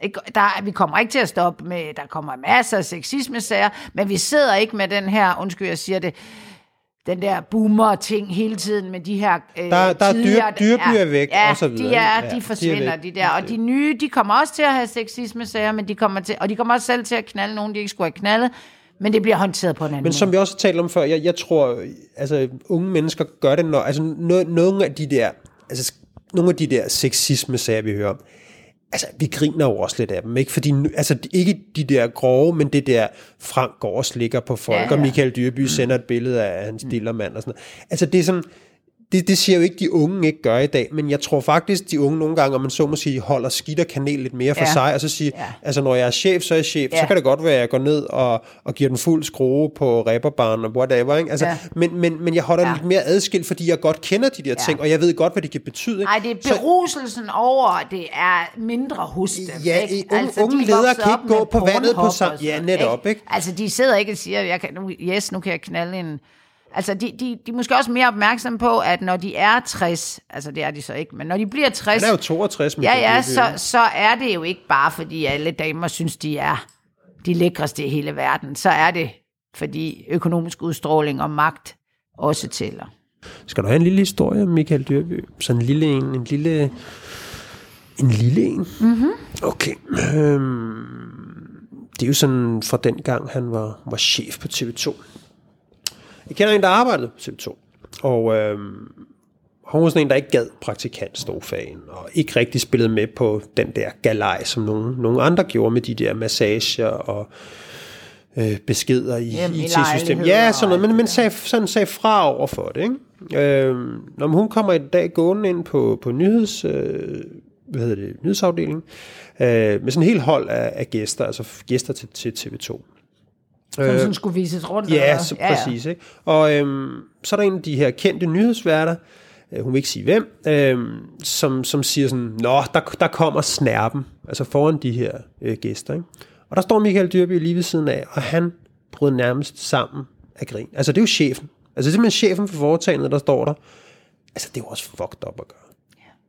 Speaker 2: Ikke, der, vi kommer ikke til at stoppe med, der kommer masser af sexisme-sager, men vi sidder ikke med den her, undskyld, jeg siger det, den der boomer-ting hele tiden med de her øh,
Speaker 1: Der- der er dyr-
Speaker 2: tidligere- ja,
Speaker 1: væk,
Speaker 2: ja,
Speaker 1: og så videre,
Speaker 2: De, er?
Speaker 1: Ja, de
Speaker 2: de
Speaker 1: er
Speaker 2: forsvinder,
Speaker 1: væk.
Speaker 2: de, der. Og de nye, de kommer også til at have sexisme-sager, men de kommer til, og de kommer også selv til at knalde nogen, de ikke skulle have knaldet, men det bliver håndteret på en anden
Speaker 1: Men som vi også har talt om før, jeg, jeg tror, altså unge mennesker gør det, når, altså no, nogle af de der, altså nogle af de der sexisme-sager, vi hører om, altså vi griner jo også lidt af dem, ikke? Fordi, altså ikke de der grove, men det der, Frank går og slikker på folk,
Speaker 2: Ja,
Speaker 1: ja, og Michael Dyrby sender et billede af hans dillermand og sådan noget. Altså det er sådan, det, det siger jo ikke, de unge ikke gør i dag, men jeg tror faktisk, de unge nogle gange, om man så må sige, holder skidt og kanel lidt mere for
Speaker 2: Ja.
Speaker 1: sig, og så sige,
Speaker 2: Ja.
Speaker 1: altså når jeg er chef, så er jeg chef,
Speaker 2: Ja.
Speaker 1: så kan det godt være, at jeg går ned og, og giver den fuld skrue på ræberbaren og whatever, ikke? Altså,
Speaker 2: Ja.
Speaker 1: men, men, men jeg holder
Speaker 2: Ja.
Speaker 1: lidt mere adskilt, fordi jeg godt kender de der
Speaker 2: Ja.
Speaker 1: ting, og jeg ved godt, hvad de kan betyde. Ikke?
Speaker 2: Nej, det er beruselsen over, at det er mindre hos dem.
Speaker 1: Ja,
Speaker 2: ikke?
Speaker 1: unge- unge
Speaker 2: de er
Speaker 1: ledere kan ikke gå på vandet på
Speaker 2: sådan
Speaker 1: Ja, netop, ikke?
Speaker 2: Altså, de sidder ikke og siger, jeg kan, nu, yes, nu kan jeg knalde en... Altså, de, de, de er måske også mere opmærksomme på, at når de er 60, altså det er de så ikke, men når de bliver 60,
Speaker 1: Han er jo 62,
Speaker 2: ja, ja,
Speaker 1: Dyrby,
Speaker 2: så,
Speaker 1: ikke?
Speaker 2: så er det jo ikke bare, fordi alle damer synes, de er de lækreste i hele verden. Så er det, fordi økonomisk udstråling og magt også tæller.
Speaker 1: Skal du have en lille historie om Michael Dyrby? Sådan en lille en, en lille... En lille en? Mm-hmm. Okay. Øhm, det er jo sådan fra den gang, han var, var chef på TV2. Jeg kender en, der arbejdede på TV2. Og øhm, hun var sådan en, der ikke gad praktikantstoffagen, og ikke rigtig spillede med på den der galej, som nogle, nogle andre gjorde med de der massager og øh, beskeder i IT-systemet. Ja, sådan noget,
Speaker 2: og
Speaker 1: men, men sagde, sådan sagde fra over for det. Ikke? Øh, når hun kommer i dag gående ind på, på nyheds, øh, hvad hedder det, nyhedsafdelingen, øh, med sådan en helt hold af, af gæster, altså gæster til, til TV2.
Speaker 2: Som sådan skulle vises rundt.
Speaker 1: Ja, så præcis. Ikke? Og øhm, så er der en af de her kendte nyhedsværter, øh, hun vil ikke sige hvem, øhm, som, som siger sådan, Nå, der, der kommer snærpen, altså foran de her øh, gæster. Ikke? Og der står Michael Dyrby lige ved siden af, og han bryder nærmest sammen af grin. Altså det er jo chefen. Altså det er simpelthen chefen for foretagendet, der står der. Altså det er jo også fucked up at gøre.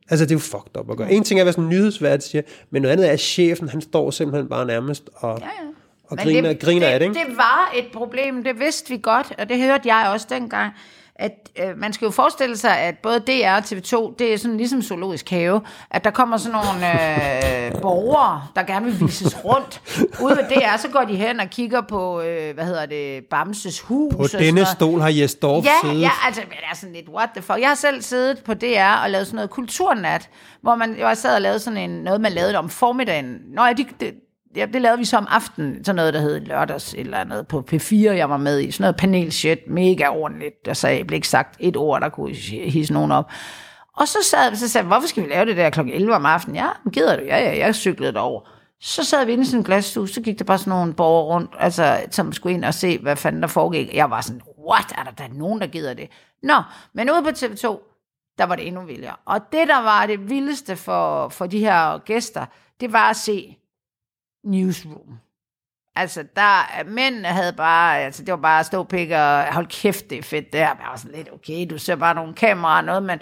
Speaker 1: Altså det er jo fucked up at gøre. En ting er, hvad sådan en nyhedsvært siger, men noget andet er, at chefen, han står simpelthen bare nærmest og, ja, ja. Og
Speaker 2: Men
Speaker 1: griner, griner af det. Ikke?
Speaker 2: Det var et problem, det vidste vi godt, og det hørte jeg også dengang, at øh, man skal jo forestille sig, at både DR og TV2, det er sådan ligesom zoologisk have, at der kommer sådan nogle øh, <laughs> borgere, der gerne vil vises rundt. Ude ved DR, så går de hen og kigger på, øh, hvad hedder det, Bamses hus.
Speaker 1: På
Speaker 2: og sådan
Speaker 1: denne
Speaker 2: noget.
Speaker 1: stol har Jes Dorf
Speaker 2: Ja,
Speaker 1: siddet.
Speaker 2: ja, altså, det er sådan lidt, what the fuck. Jeg har selv siddet på DR og lavet sådan noget kulturnat, hvor man, jeg sad og lavede sådan en, noget, man lavede om formiddagen. Nå ja, det, det, ja, det lavede vi så om aftenen, sådan noget, der hed lørdags eller noget på P4, jeg var med i. Sådan noget panelshit, mega ordentligt. Der sagde, blev ikke sagt et ord, der kunne hisse nogen op. Og så sad så sagde hvorfor skal vi lave det der kl. 11 om aftenen? Ja, men gider du? Ja, ja, jeg cyklede derover. Så sad vi inde i sådan en glasstue, så gik der bare sådan nogle borgere rundt, altså, som skulle ind og se, hvad fanden der foregik. Jeg var sådan, what, er der, der er nogen, der gider det? Nå, men ude på TV2, der var det endnu vildere. Og det, der var det vildeste for, for de her gæster, det var at se Newsroom. Altså, der, mændene havde bare, altså, det var bare at stå og pikke og hold kæft, det er fedt der. Jeg var sådan lidt, okay, du ser bare nogle kameraer og noget, men,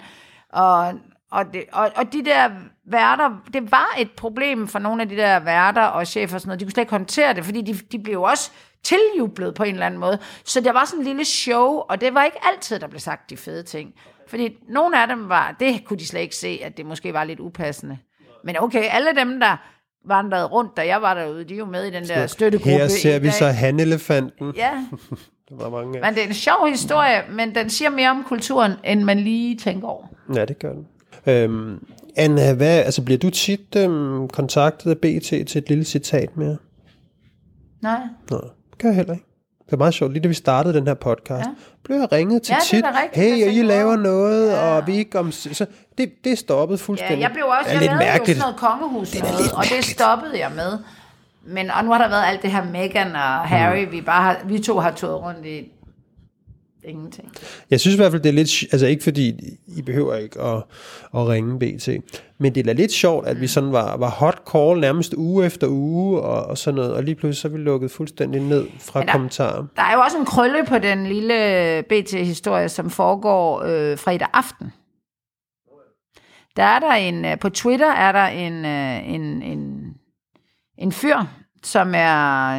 Speaker 2: og, og, det, og, og de der værter, det var et problem for nogle af de der værter og chefer og sådan noget. De kunne slet ikke håndtere det, fordi de, de blev også tiljublet på en eller anden måde. Så det var sådan en lille show, og det var ikke altid, der blev sagt de fede ting. Fordi nogle af dem var, det kunne de slet ikke se, at det måske var lidt upassende. Men okay, alle dem, der vandrede rundt, da jeg var derude, de er jo med i den der støttegruppe.
Speaker 1: Her ser vi så hanelefanten.
Speaker 2: Ja, <laughs>
Speaker 1: Der var mange af.
Speaker 2: men det er en sjov historie, men den siger mere om kulturen, end man lige tænker over.
Speaker 1: Ja, det gør den. Øhm, Anna, hvad, altså bliver du tit øhm, kontaktet af BT til et lille citat mere?
Speaker 2: Nej.
Speaker 1: Nå, det gør jeg heller ikke. Det er meget sjovt. Lige da vi startede den her podcast, ja. blev jeg ringet til
Speaker 2: Ja,
Speaker 1: tit.
Speaker 2: rigtigt,
Speaker 1: hey, og I laver noget, ja. og vi ikke om... Så det, det er stoppet fuldstændig.
Speaker 2: Ja, jeg blev også,
Speaker 1: det er
Speaker 2: jeg lavede
Speaker 1: mærkeligt.
Speaker 2: jo sådan noget kongehus
Speaker 1: Det
Speaker 2: noget, og det stoppede jeg med. Men, og nu har der været alt det her Meghan og Harry,
Speaker 1: Mm.
Speaker 2: vi, bare har, vi to har tået rundt i ingenting.
Speaker 1: Jeg synes i hvert fald, det er lidt... Altså ikke fordi, I behøver ikke at, at ringe BT. Men det er lidt sjovt, at vi sådan var, var hot call nærmest uge efter uge, og, og sådan noget. Og lige pludselig så er vi lukket fuldstændig ned fra
Speaker 2: Men der-
Speaker 1: kommentarer.
Speaker 2: Der er jo også en krølle på den lille BT-historie, som foregår øh, fredag aften. Der er der en, øh, på Twitter er der en, øh, en, en, en fyr, som er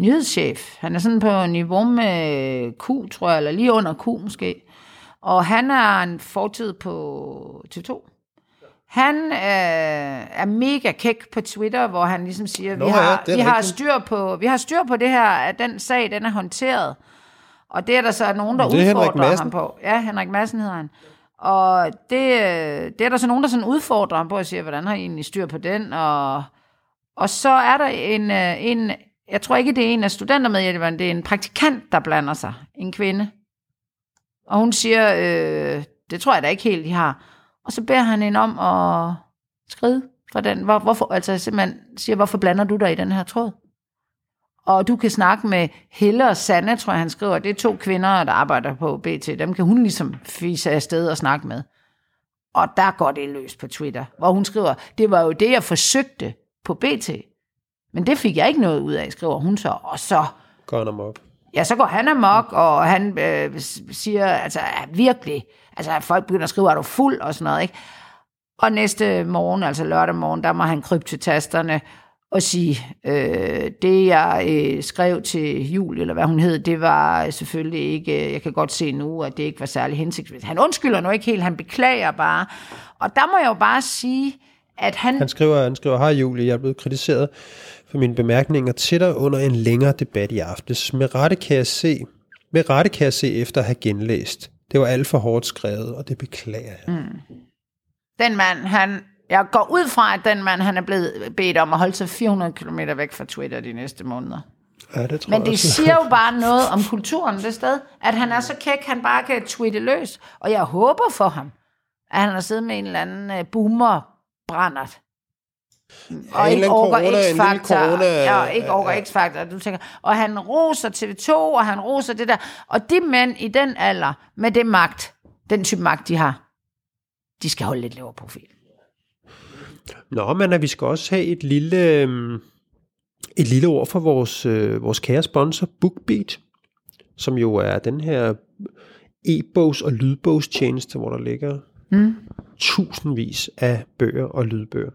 Speaker 2: nyhedschef. Han er sådan på niveau med Q, tror jeg, eller lige under Q måske. Og han er en fortid på TV2. Han øh, er mega kæk på Twitter, hvor han ligesom siger,
Speaker 1: Nå
Speaker 2: vi
Speaker 1: ja,
Speaker 2: har,
Speaker 1: er
Speaker 2: vi har
Speaker 1: rigtigt.
Speaker 2: styr på, vi har styr på det her, at den sag, den er håndteret. Og det er der så nogen, der
Speaker 1: er
Speaker 2: udfordrer ham på. Ja, Henrik Madsen hedder han. Og det, øh, det er der så nogen, der sådan udfordrer ham på og siger, hvordan har I egentlig styr på den? Og, og så er der en, øh, en, jeg tror ikke, det er en af studentermedhjælperne, det er en praktikant, der blander sig. En kvinde. Og hun siger, øh, det tror jeg da ikke helt, de har. Og så beder han hende om at skride fra den. Hvor, hvorfor, altså simpelthen siger, hvorfor blander du dig i den her tråd? Og du kan snakke med Helle og Sanne, tror jeg, han skriver. Det er to kvinder, der arbejder på BT. Dem kan hun ligesom fise afsted og snakke med. Og der går det løs på Twitter, hvor hun skriver, det var jo det, jeg forsøgte på BT. Men det fik jeg ikke noget ud af, skriver hun så. Og så,
Speaker 1: Går han amok.
Speaker 2: ja, så går han amok, og han øh, siger, altså virkelig, altså folk begynder at skrive, er du fuld og sådan noget, ikke? Og næste morgen, altså lørdag morgen, der må han krybe til tasterne og sige, øh, det jeg øh, skrev til Julie, eller hvad hun hed, det var selvfølgelig ikke, øh, jeg kan godt se nu, at det ikke var særlig hensigtsmæssigt. Han undskylder nu ikke helt, han beklager bare. Og der må jeg jo bare sige, at han...
Speaker 1: Han skriver, han skriver, hej Julie, jeg er blevet kritiseret for mine bemærkninger til dig under en længere debat i aftes. Med rette kan jeg se, med rette kan jeg se efter at have genlæst. Det var alt for hårdt skrevet, og det beklager jeg. Mm.
Speaker 2: Den mand, han... Jeg går ud fra, at den mand, han er blevet bedt om at holde sig 400 km væk fra Twitter de næste måneder.
Speaker 1: Ja, det tror
Speaker 2: Men
Speaker 1: jeg
Speaker 2: det
Speaker 1: også.
Speaker 2: siger jo <laughs> bare noget om kulturen det sted, at han er så kæk, han bare kan tweete løs. Og jeg håber for ham, at han har siddet med en eller anden uh, boomer brændert. Og ikke orker
Speaker 1: corona-
Speaker 2: Ja, og ikke orker
Speaker 1: ja.
Speaker 2: X-Factor. Du tænker, og han roser TV2, og han roser det der. Og de mænd i den alder, med det magt, den type magt, de har, de skal holde lidt lavere profil.
Speaker 1: Nå, men vi skal også have et lille, øhm, et lille ord for vores, øh, vores kære sponsor, BookBeat, som jo er den her e-bogs- og lydbogstjeneste, hvor der ligger
Speaker 2: Mm.
Speaker 1: tusindvis af bøger og lydbøger.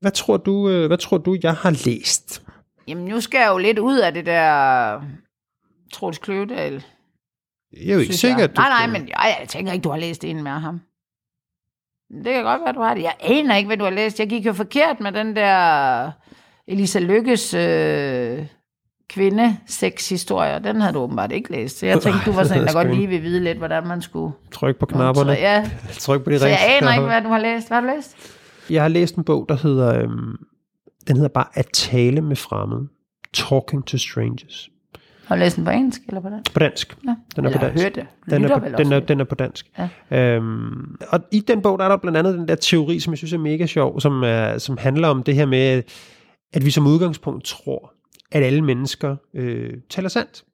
Speaker 1: Hvad tror du, øh, hvad tror du jeg har læst?
Speaker 2: Jamen, nu skal jeg jo lidt ud af det der Troels Kløvedal.
Speaker 1: Jeg er jo ikke
Speaker 2: synes
Speaker 1: sikker,
Speaker 2: jeg.
Speaker 1: at du
Speaker 2: Nej, nej, men jeg, jeg tænker ikke, du har læst en med ham. Det kan godt være, du har det. Jeg aner ikke, hvad du har læst. Jeg gik jo forkert med den der Elisa Lykkes øh, kvinde historie Den havde du åbenbart ikke læst. Så jeg tænkte, du var sådan en, <laughs> der godt lige vil vide lidt, hvordan man skulle...
Speaker 1: Tryk på knapperne.
Speaker 2: Ja, <laughs>
Speaker 1: Tryk på de
Speaker 2: så jeg aner ikke, hvad du har læst. Hvad har du læst?
Speaker 1: Jeg har læst en bog, der hedder, øhm, den hedder bare At tale med fremmede. Talking to strangers.
Speaker 2: Har du læst den på engelsk eller på dansk?
Speaker 1: På dansk.
Speaker 2: Ja.
Speaker 1: Den er
Speaker 2: eller
Speaker 1: på dansk.
Speaker 2: hørt det.
Speaker 1: Den er, på, den, er, den er på dansk.
Speaker 2: Ja.
Speaker 1: Øhm, og i den bog, der er der blandt andet den der teori, som jeg synes er mega sjov, som, er, som handler om det her med, at vi som udgangspunkt tror, at alle mennesker øh, taler sandt.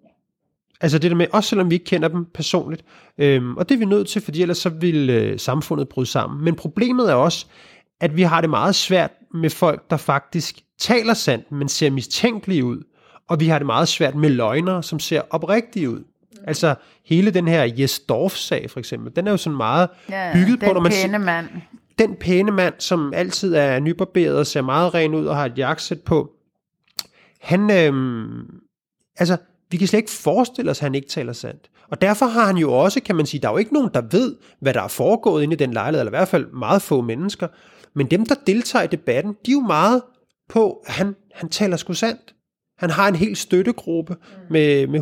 Speaker 1: Altså det der med, også selvom vi ikke kender dem personligt. Øhm, og det er vi nødt til, fordi ellers så vil øh, samfundet bryde sammen. Men problemet er også, at vi har det meget svært med folk, der faktisk taler sandt, men ser mistænkelige ud. Og vi har det meget svært med løgnere, som ser oprigtige ud. Altså hele den her Jes Dorf-sag for eksempel, den er jo sådan meget
Speaker 2: Ja,
Speaker 1: bygget på,
Speaker 2: den
Speaker 1: når man
Speaker 2: pæne mand.
Speaker 1: den pæne mand, som altid er nybarberet og ser meget ren ud og har et jakkesæt på, han, øhm, altså, vi kan slet ikke forestille os, at han ikke taler sandt. Og derfor har han jo også, kan man sige, der er jo ikke nogen, der ved, hvad der er foregået inde i den lejlighed, eller i hvert fald meget få mennesker. Men dem, der deltager i debatten, de er jo meget på, at han, han taler sgu sandt. Han har en helt støttegruppe med, med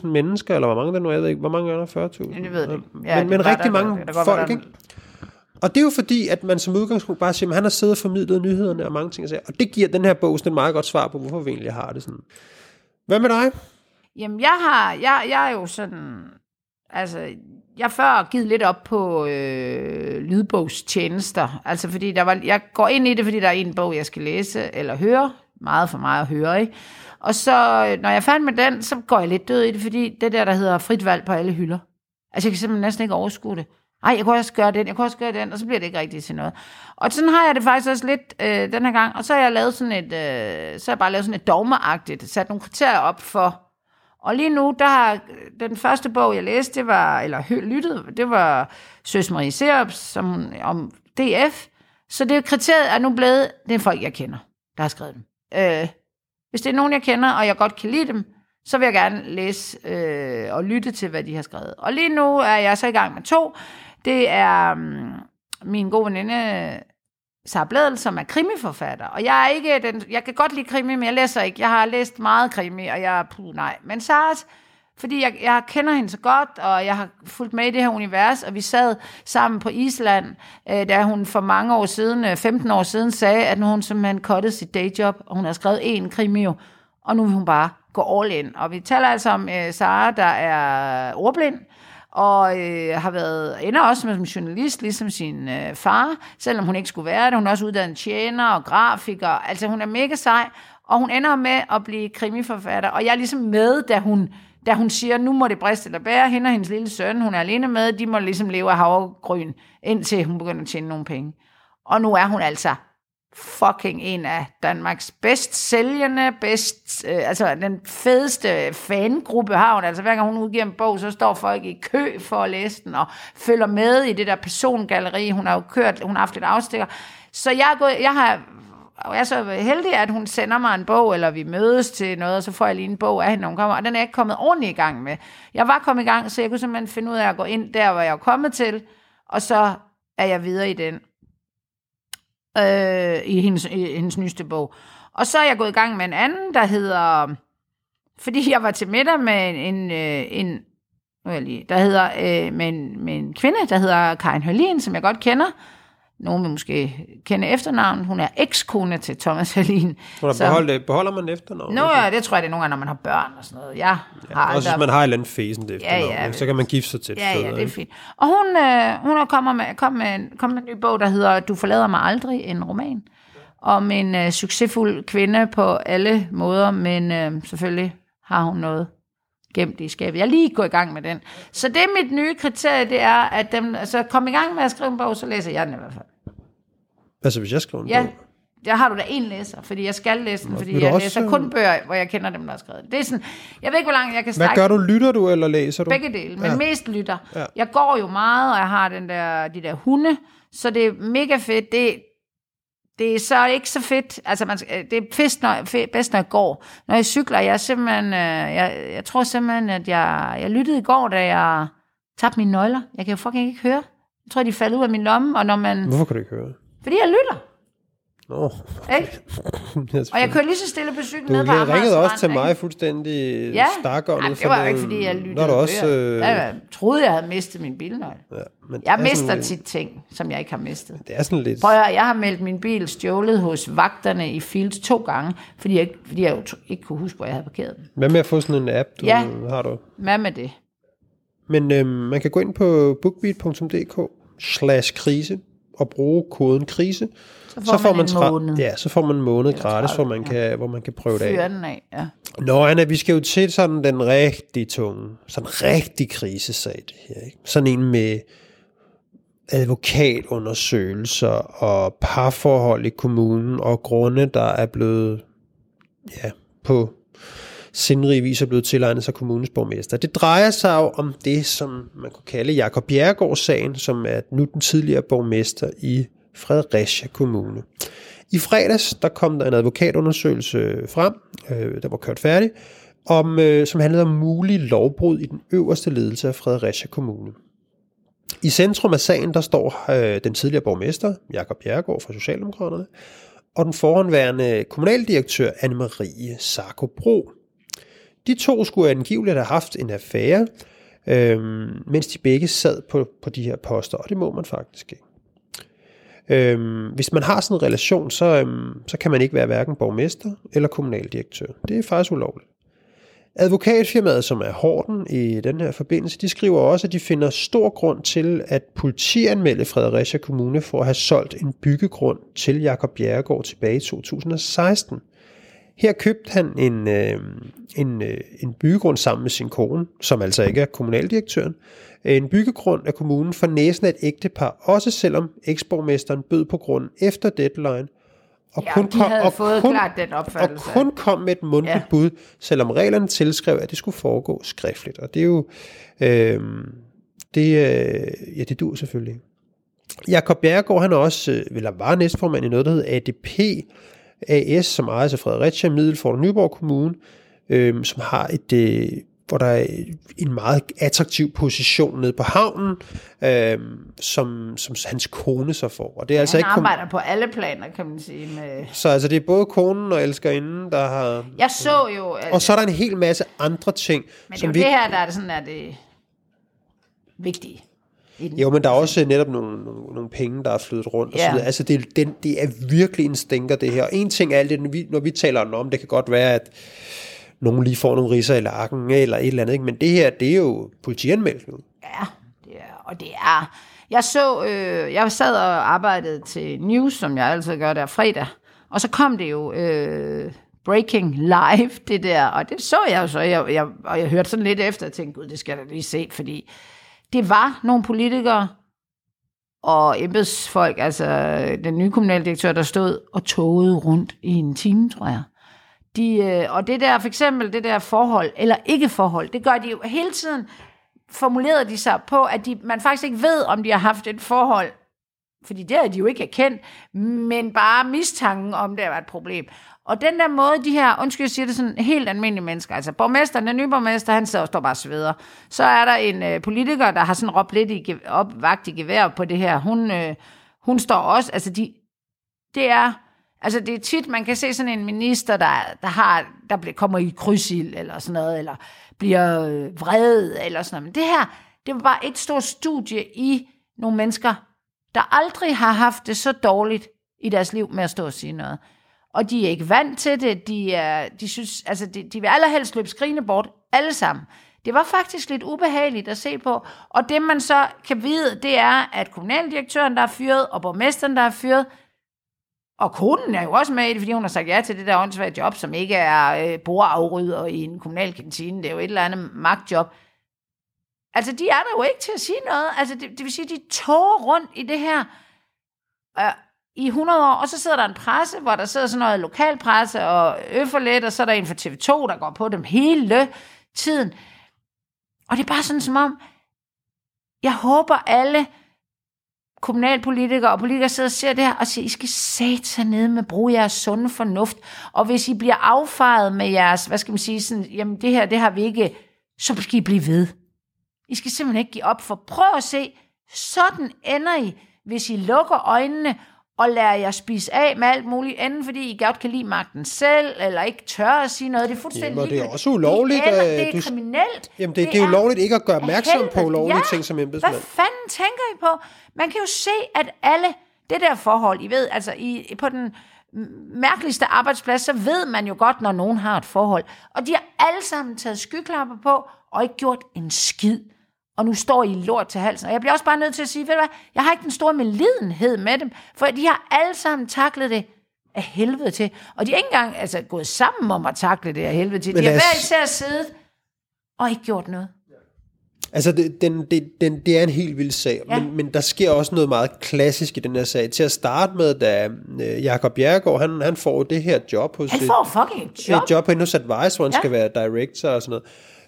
Speaker 1: 100.000 mennesker, eller hvor mange der nu er, jeg ved ikke, hvor mange er der? 40.000?
Speaker 2: Ja, det ved jeg ikke. Ja, det
Speaker 1: men, men rigtig
Speaker 2: der-
Speaker 1: mange
Speaker 2: der godt være,
Speaker 1: folk,
Speaker 2: der-
Speaker 1: ikke? Og det er jo fordi, at man som udgangspunkt bare siger, at han har siddet og formidlet nyhederne og mange ting. Og, sager. og det giver den her bog sådan et meget godt svar på, hvorfor vi egentlig har det sådan. Hvad med dig?
Speaker 2: Jamen, jeg har, jeg, jeg er jo sådan, altså, jeg har før givet lidt op på øh, lydbogstjenester, altså fordi der var, jeg går ind i det, fordi der er en bog, jeg skal læse eller høre, meget for mig at høre, ikke? Og så, øh, når jeg fandt med den, så går jeg lidt død i det, fordi det der, der hedder frit valg på alle hylder. Altså, jeg kan simpelthen næsten ikke overskue det. Ej, jeg kunne også gøre den, jeg kunne også gøre den, og så bliver det ikke rigtigt til noget. Og sådan har jeg det faktisk også lidt øh, den her gang, og så har jeg lavet sådan et, øh, så har jeg bare lavet sådan et dogmeagtigt, sat nogle kriterier op for, og lige nu, der har øh, den første bog, jeg læste, det var, eller hø- lyttede, det var Søs Marie Serups, som, om DF. Så det kriteriet er nu blevet, det er folk, jeg kender, der har skrevet dem. Øh, hvis det er nogen, jeg kender, og jeg godt kan lide dem, så vil jeg gerne læse øh, og lytte til, hvad de har skrevet. Og lige nu er jeg så i gang med to. Det er um, min gode veninde, Sara Bledel, som er krimiforfatter. Og jeg er ikke den, jeg kan godt lide krimi, men jeg læser ikke. Jeg har læst meget krimi, og jeg puh, nej. Men Saras, fordi jeg, jeg kender hende så godt, og jeg har fulgt med i det her univers, og vi sad sammen på Island, øh, da hun for mange år siden, øh, 15 år siden, sagde, at nu hun simpelthen cuttede sit dayjob, og hun har skrevet én krimi, jo, og nu vil hun bare gå all in. Og vi taler altså om øh, Sara, der er ordblind, og øh, har været, ender også som journalist, ligesom sin øh, far, selvom hun ikke skulle være det. Hun er også uddannet tjener og grafiker. Altså, hun er mega sej, og hun ender med at blive krimiforfatter. Og jeg er ligesom med, da hun, da hun siger, nu må det briste eller bære. Hende og hendes lille søn, hun er alene med, de må ligesom leve af havregryn, indtil hun begynder at tjene nogle penge. Og nu er hun altså fucking en af Danmarks bedst sælgende, bedst, øh, altså den fedeste fangruppe har hun. Altså hver gang hun udgiver en bog, så står folk i kø for at læse den, og følger med i det der persongalleri. Hun har jo kørt, hun har haft et afstikker. Så jeg, er gået, jeg har og jeg er så heldig, at hun sender mig en bog, eller vi mødes til noget, og så får jeg lige en bog af hende, når hun kommer. Og den er jeg ikke kommet ordentligt i gang med. Jeg var kommet i gang, så jeg kunne simpelthen finde ud af at gå ind der, hvor jeg er kommet til, og så er jeg videre i den øh, i, hendes, i hendes nyeste bog. Og så er jeg gået i gang med en anden, der hedder... Fordi jeg var til middag med en... en, øh, en nu er jeg lige, der hedder, øh, med, en, med en kvinde, der hedder Karin Hørlin, som jeg godt kender. Nogen vil måske kende efternavnet. Hun er ekskone til Thomas.
Speaker 1: Hvor
Speaker 2: Så-
Speaker 1: der beholder, man efternavn?
Speaker 2: Nå, ja, det tror jeg, det er nogle gange, når man har børn og sådan noget. Jeg har
Speaker 1: Også
Speaker 2: aldrig
Speaker 1: hvis man har et eller andet fæsen det
Speaker 2: Ja,
Speaker 1: efternavn,
Speaker 2: ja,
Speaker 1: ja, så kan man gifte sig til et
Speaker 2: Ja, ja, det er fint. Og hun, øh, hun er kommet med, kom med, en, kom med en ny bog, der hedder Du forlader mig aldrig, en roman. Om en øh, succesfuld kvinde på alle måder, men øh, selvfølgelig har hun noget gemt i skabet. Jeg er lige gået i gang med den. Så det er mit nye kriterie, det er, at dem, altså, kom i gang med at skrive en bog, så læser jeg den i hvert fald.
Speaker 1: Altså, hvis jeg skriver en
Speaker 2: Ja,
Speaker 1: bog.
Speaker 2: der har du da en læser, fordi jeg skal læse den, fordi jeg
Speaker 1: også,
Speaker 2: læser kun bøger, hvor jeg kender dem, der har skrevet. Det er sådan, jeg ved ikke, hvor langt jeg kan
Speaker 1: Hvad
Speaker 2: strække
Speaker 1: gør du? Lytter du, eller læser du?
Speaker 2: Begge dele, men
Speaker 1: Ja.
Speaker 2: mest lytter.
Speaker 1: Ja.
Speaker 2: Jeg går jo meget, og jeg har den der, de der hunde, så det er mega fedt. Det, det er så ikke så fedt. Altså, man, det er bedst når, fe- bedst, når jeg går. Når jeg cykler, jeg simpelthen, øh, jeg, jeg tror simpelthen, at jeg, jeg lyttede i går, da jeg tabte mine nøgler. Jeg kan jo fucking ikke høre. Jeg tror, de faldt ud af min lomme, og når man...
Speaker 1: Hvorfor kan du ikke høre?
Speaker 2: Fordi jeg lytter,
Speaker 1: Nå,
Speaker 2: ikke? <laughs> Og jeg kører lige så stille på cyklen
Speaker 1: Du
Speaker 2: ned på
Speaker 1: ringede også til mig fuldstændig
Speaker 2: Ja,
Speaker 1: stakåndet.
Speaker 2: Ej, det var ikke, fordi jeg lyttede.
Speaker 1: Nå, er du også... Øh,
Speaker 2: Jeg troede, jeg havde mistet min bilnøgle.
Speaker 1: ja, men
Speaker 2: Jeg
Speaker 1: er
Speaker 2: mister
Speaker 1: sådan
Speaker 2: tit ting, som jeg ikke har mistet.
Speaker 1: Lidt, det er sådan lidt...
Speaker 2: Prøv at høre, jeg har meldt min bil stjålet hos vagterne i Fields to gange, fordi jeg, ikke- fordi jeg ikke kunne huske, hvor jeg havde parkeret den.
Speaker 1: Hvad med at få sådan en app, du
Speaker 2: Ja.
Speaker 1: har du?
Speaker 2: Hvad med det?
Speaker 1: Men øhm, man kan gå ind på bookbeat.dk slash krise og bruge koden krise.
Speaker 2: Så får man en
Speaker 1: tre-
Speaker 2: måned.
Speaker 1: Ja, så får man en måned gratis, hvor
Speaker 2: 30,
Speaker 1: man, kan, hvor man kan prøve det af.
Speaker 2: Fyre den af, ja.
Speaker 1: Nå, Anna, vi skal jo til sådan den rigtig tunge, sådan rigtig krisesag, det her. Ikke? Sådan en med advokatundersøgelser og parforhold i kommunen og grunde, der er blevet ja, på sindrig vis er blevet tilegnet sig kommunens borgmester. Det drejer sig jo om det, som man kunne kalde Jakob Bjerregaard-sagen, som er nu den tidligere borgmester i Fredericia Kommune. I fredags, der kom der en advokatundersøgelse frem, øh, der var kørt færdig, om, øh, som handlede om mulig lovbrud i den øverste ledelse af Fredericia Kommune. I centrum af sagen, der står øh, den tidligere borgmester, Jakob Bjergård fra Socialdemokraterne, og den foranværende kommunaldirektør Anne-Marie Sarko Bro. De to skulle angiveligt have haft en affære, øh, mens de begge sad på, på de her poster, og det må man faktisk ikke. Øhm, hvis man har sådan en relation, så, øhm, så kan man ikke være hverken borgmester eller kommunaldirektør. Det er faktisk ulovligt. Advokatfirmaet, som er Horten i den her forbindelse, de skriver også, at de finder stor grund til at politianmelde Fredericia Kommune for at have solgt en byggegrund til Jakob Bjerregaard tilbage i 2016. Her købte han en, øh, en, øh, en byggegrund sammen med sin kone, som altså ikke er kommunaldirektøren. En byggegrund af kommunen for næsen af et ægtepar, også selvom eksborgmesteren bød på grunden efter deadline,
Speaker 2: og ja, kun de kom, og fået kun, klart den opfattelse.
Speaker 1: Og kun kom med et mundtligt ja. bud, selvom reglerne tilskrev, at det skulle foregå skriftligt. Og det er jo, øh, det, øh, ja, det dur selvfølgelig. Jakob Bjerregaard, han er også, øh, eller var næstformand i noget, der hedder ADP AS, som ejes af Fredericia, Middelfort og Nyborg Kommune, øh, som har et, øh, hvor der er en meget attraktiv position nede på havnen, øh, som, som hans kone så får. Og det er
Speaker 2: ja,
Speaker 1: altså
Speaker 2: han
Speaker 1: ikke
Speaker 2: arbejder på alle planer, kan man sige. Med...
Speaker 1: Så altså, det er både konen og elskerinden, der har...
Speaker 2: Jeg så jo...
Speaker 1: Øh, og så er der en hel masse andre ting.
Speaker 2: Men det er jo vi... det her, der er sådan, er det vigtige.
Speaker 1: Jo, men der er også netop nogle, nogle, nogle penge, der er flyttet rundt. Og ja. så videre. Altså, det, det, det er virkelig en stinker, det her. Og en ting er alt det, når vi, når vi taler om, det kan godt være, at nogen lige får nogle riser i lakken eller et eller andet. Ikke? Men det her, det er jo politianmeldt nu.
Speaker 2: Ja, det er, og det er... Jeg så, øh, jeg sad og arbejdede til News, som jeg altid gør der fredag, og så kom det jo øh, breaking live, det der, og det så jeg jo så, jeg, jeg, og jeg hørte sådan lidt efter, og tænkte, gud, det skal jeg da lige se, fordi det var nogle politikere og embedsfolk, altså den nye kommunaldirektør, der stod og togede rundt i en time, tror jeg. De, øh, og det der, for eksempel det der forhold, eller ikke forhold, det gør de jo hele tiden, formulerede de sig på, at de, man faktisk ikke ved, om de har haft et forhold, fordi det har de jo ikke erkendt, men bare mistanken om, det har været et problem. Og den der måde, de her, undskyld, jeg siger det sådan, helt almindelige mennesker, altså borgmesteren, den nye borgmester, han sidder og står bare sveder. Så er der en øh, politiker, der har sådan råbt lidt i, op, vagt i gevær på det her. Hun, øh, hun står også, altså de, det er, altså det er tit, man kan se sådan en minister, der, der, har, der bliver, kommer i krydsild eller sådan noget, eller bliver øh, vred eller sådan noget. Men det her, det var bare et stort studie i nogle mennesker, der aldrig har haft det så dårligt i deres liv med at stå og sige noget og de er ikke vant til det. De, er, de, synes, altså de, de vil allerhelst løbe skrigende bort, alle sammen. Det var faktisk lidt ubehageligt at se på, og det man så kan vide, det er, at kommunaldirektøren, der er fyret, og borgmesteren, der er fyret, og konen er jo også med i det, fordi hun har sagt ja til det der åndssvage job, som ikke er øh, bordafrydder i en kommunal kantine. Det er jo et eller andet magtjob. Altså, de er der jo ikke til at sige noget. Altså, det, det vil sige, de tårer rundt i det her. Øh, i 100 år, og så sidder der en presse, hvor der sidder sådan noget lokalpresse og øfferlet, og så er der en fra TV2, der går på dem hele tiden. Og det er bare sådan som om, jeg håber alle kommunalpolitikere og politikere sidder og ser det her og siger, I skal sætte sig ned med brug jeres sunde fornuft, og hvis I bliver affejet med jeres, hvad skal man sige, sådan, jamen det her, det har vi ikke, så skal I blive ved. I skal simpelthen ikke give op, for prøv at se, sådan ender I, hvis I lukker øjnene og lader jer spise af med alt muligt, enten fordi I godt kan lide magten selv, eller ikke tør at sige noget. Det er fuldstændig
Speaker 1: jamen, det er også ulovligt.
Speaker 2: Det er, det er du, kriminelt.
Speaker 1: Jamen, det, det, det er ulovligt ikke at gøre opmærksom på ulovlige ja. ting som embedsmand.
Speaker 2: Hvad fanden tænker I på? Man kan jo se, at alle det der forhold, I ved, altså I, på den mærkeligste arbejdsplads, så ved man jo godt, når nogen har et forhold. Og de har alle sammen taget skyklapper på, og ikke gjort en skid og nu står I lort til halsen. Og jeg bliver også bare nødt til at sige, ved du hvad, jeg har ikke den store medlidenhed med dem, for de har alle sammen taklet det af helvede til. Og de er ikke engang altså, gået sammen om at takle det af helvede til. De har hver især siddet og ikke gjort noget.
Speaker 1: Altså, det, den, det, den, det er en helt vild sag, ja. men, men der sker også noget meget klassisk i den her sag. Til at starte med, da øh, Jakob Bjerregaard, han, han får det her job hos...
Speaker 2: Han får fucking et job.
Speaker 1: Et job hos Advice, hvor han ja. skal være director og sådan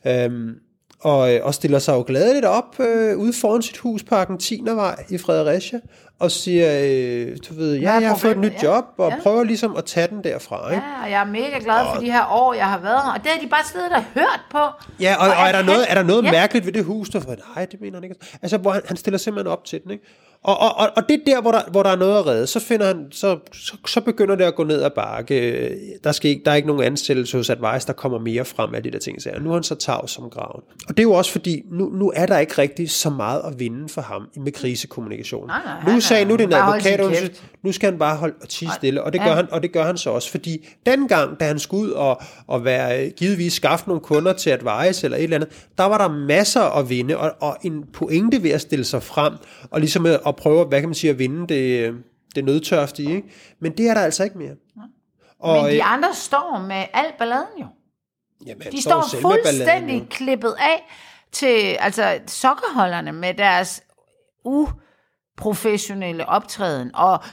Speaker 1: noget. Øhm, og, øh, og stiller sig jo gladeligt op øh, ude foran sit hus på Argentinervej i Fredericia, og siger, øh, du ved, ja, jeg har fået et nyt
Speaker 2: ja,
Speaker 1: job, og
Speaker 2: ja.
Speaker 1: prøver ligesom at tage den derfra. Ikke?
Speaker 2: Ja, og jeg er mega glad for de her år, jeg har været her. Og det har de bare siddet og hørt på.
Speaker 1: Ja, og, og, og er, der noget, er der noget
Speaker 2: ja.
Speaker 1: mærkeligt ved det hus, der for, nej, det mener han ikke. Altså, hvor han, han stiller simpelthen op til den, ikke? Og, og, og, og det er der, hvor der, hvor der er noget at redde. Så, finder han, så, så, så begynder det at gå ned ad bakke. Der, skal ikke, der er ikke nogen ansættelse hos Advice, der kommer mere frem af de der ting. Så nu er han så tav som graven. Og det er jo også fordi, nu, nu er der ikke rigtig så meget at vinde for ham med krisekommunikation.
Speaker 2: Nej, nej,
Speaker 1: nu sagde nu er det en advokat, nu skal han bare holde og tige stille, og det, gør
Speaker 2: Ja.
Speaker 1: han, og det gør han så også, fordi dengang, da han skulle ud og, og være, givetvis skaffe nogle kunder til Advice eller et eller andet, der var der masser at vinde, og, og en pointe ved at stille sig frem, og ligesom at, at prøve, hvad kan man sige, at vinde det, det nødtørftige, ikke? Men det er der altså ikke mere. Og,
Speaker 2: Men de
Speaker 1: øh,
Speaker 2: andre står med al balladen jo.
Speaker 1: jamen,
Speaker 2: De
Speaker 1: står
Speaker 2: står
Speaker 1: balladen,
Speaker 2: fuldstændig
Speaker 1: jo.
Speaker 2: klippet af til altså, sokkerholderne med deres uprofessionelle optræden. Og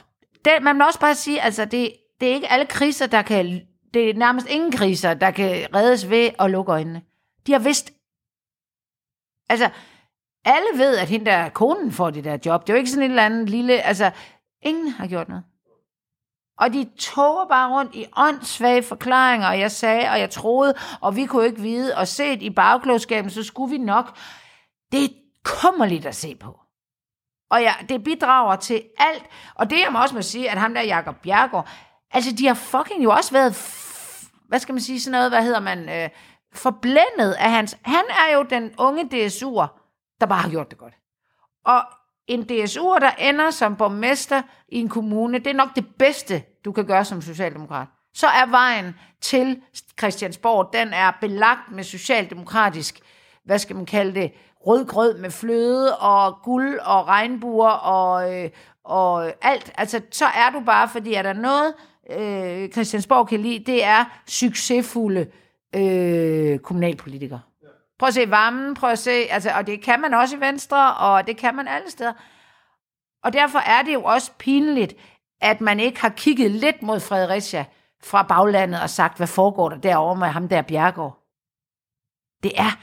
Speaker 2: det, man må også bare sige, altså det, det er ikke alle kriser, der kan... Det er nærmest ingen kriser, der kan reddes ved at lukke øjnene. De har vidst... Altså, alle ved, at hende der konen får det der job. Det er jo ikke sådan et eller andet lille... Altså, ingen har gjort noget. Og de tog bare rundt i åndssvage forklaringer, og jeg sagde, og jeg troede, og vi kunne ikke vide, og set i bagklogskaben, så skulle vi nok. Det er kummerligt at se på. Og ja, det bidrager til alt. Og det jeg må også må sige, at ham der Jakob Bjergård, altså de har fucking jo også været, f- hvad skal man sige, sådan noget, hvad hedder man, øh, forblændet af hans, han er jo den unge DSU'er, der bare har gjort det godt. Og en DSU'er, der ender som borgmester i en kommune, det er nok det bedste, du kan gøre som socialdemokrat. Så er vejen til Christiansborg, den er belagt med socialdemokratisk, hvad skal man kalde det, rødgrød med fløde og guld og regnbuer og, øh, og alt. Altså, så er du bare, fordi er der noget, øh, Christiansborg kan lide, det er succesfulde øh, kommunalpolitikere. Prøv at se varmen, prøv at se, altså, og det kan man også i Venstre, og det kan man alle steder. Og derfor er det jo også pinligt, at man ikke har kigget lidt mod Fredericia fra baglandet og sagt, hvad foregår der derovre med ham der Bjergård. Det er,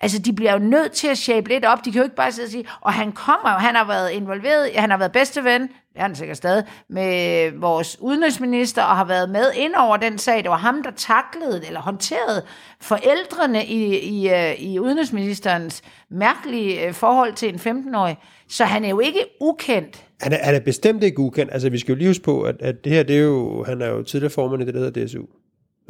Speaker 2: altså de bliver jo nødt til at shape lidt op. De kan jo ikke bare sidde og sige, og han kommer jo, han har været involveret, han har været bedste ven, det er han sikkert stadig, med vores udenrigsminister, og har været med ind over den sag. Det var ham, der taklede eller håndterede forældrene i, i, øh, i udenrigsministerens mærkelige øh, forhold til en 15-årig. Så han er jo ikke ukendt.
Speaker 1: Han er, han er bestemt ikke ukendt. Altså, vi skal jo lige huske på, at, at det her, det er jo, han er jo tidligere formand i det, der hedder DSU.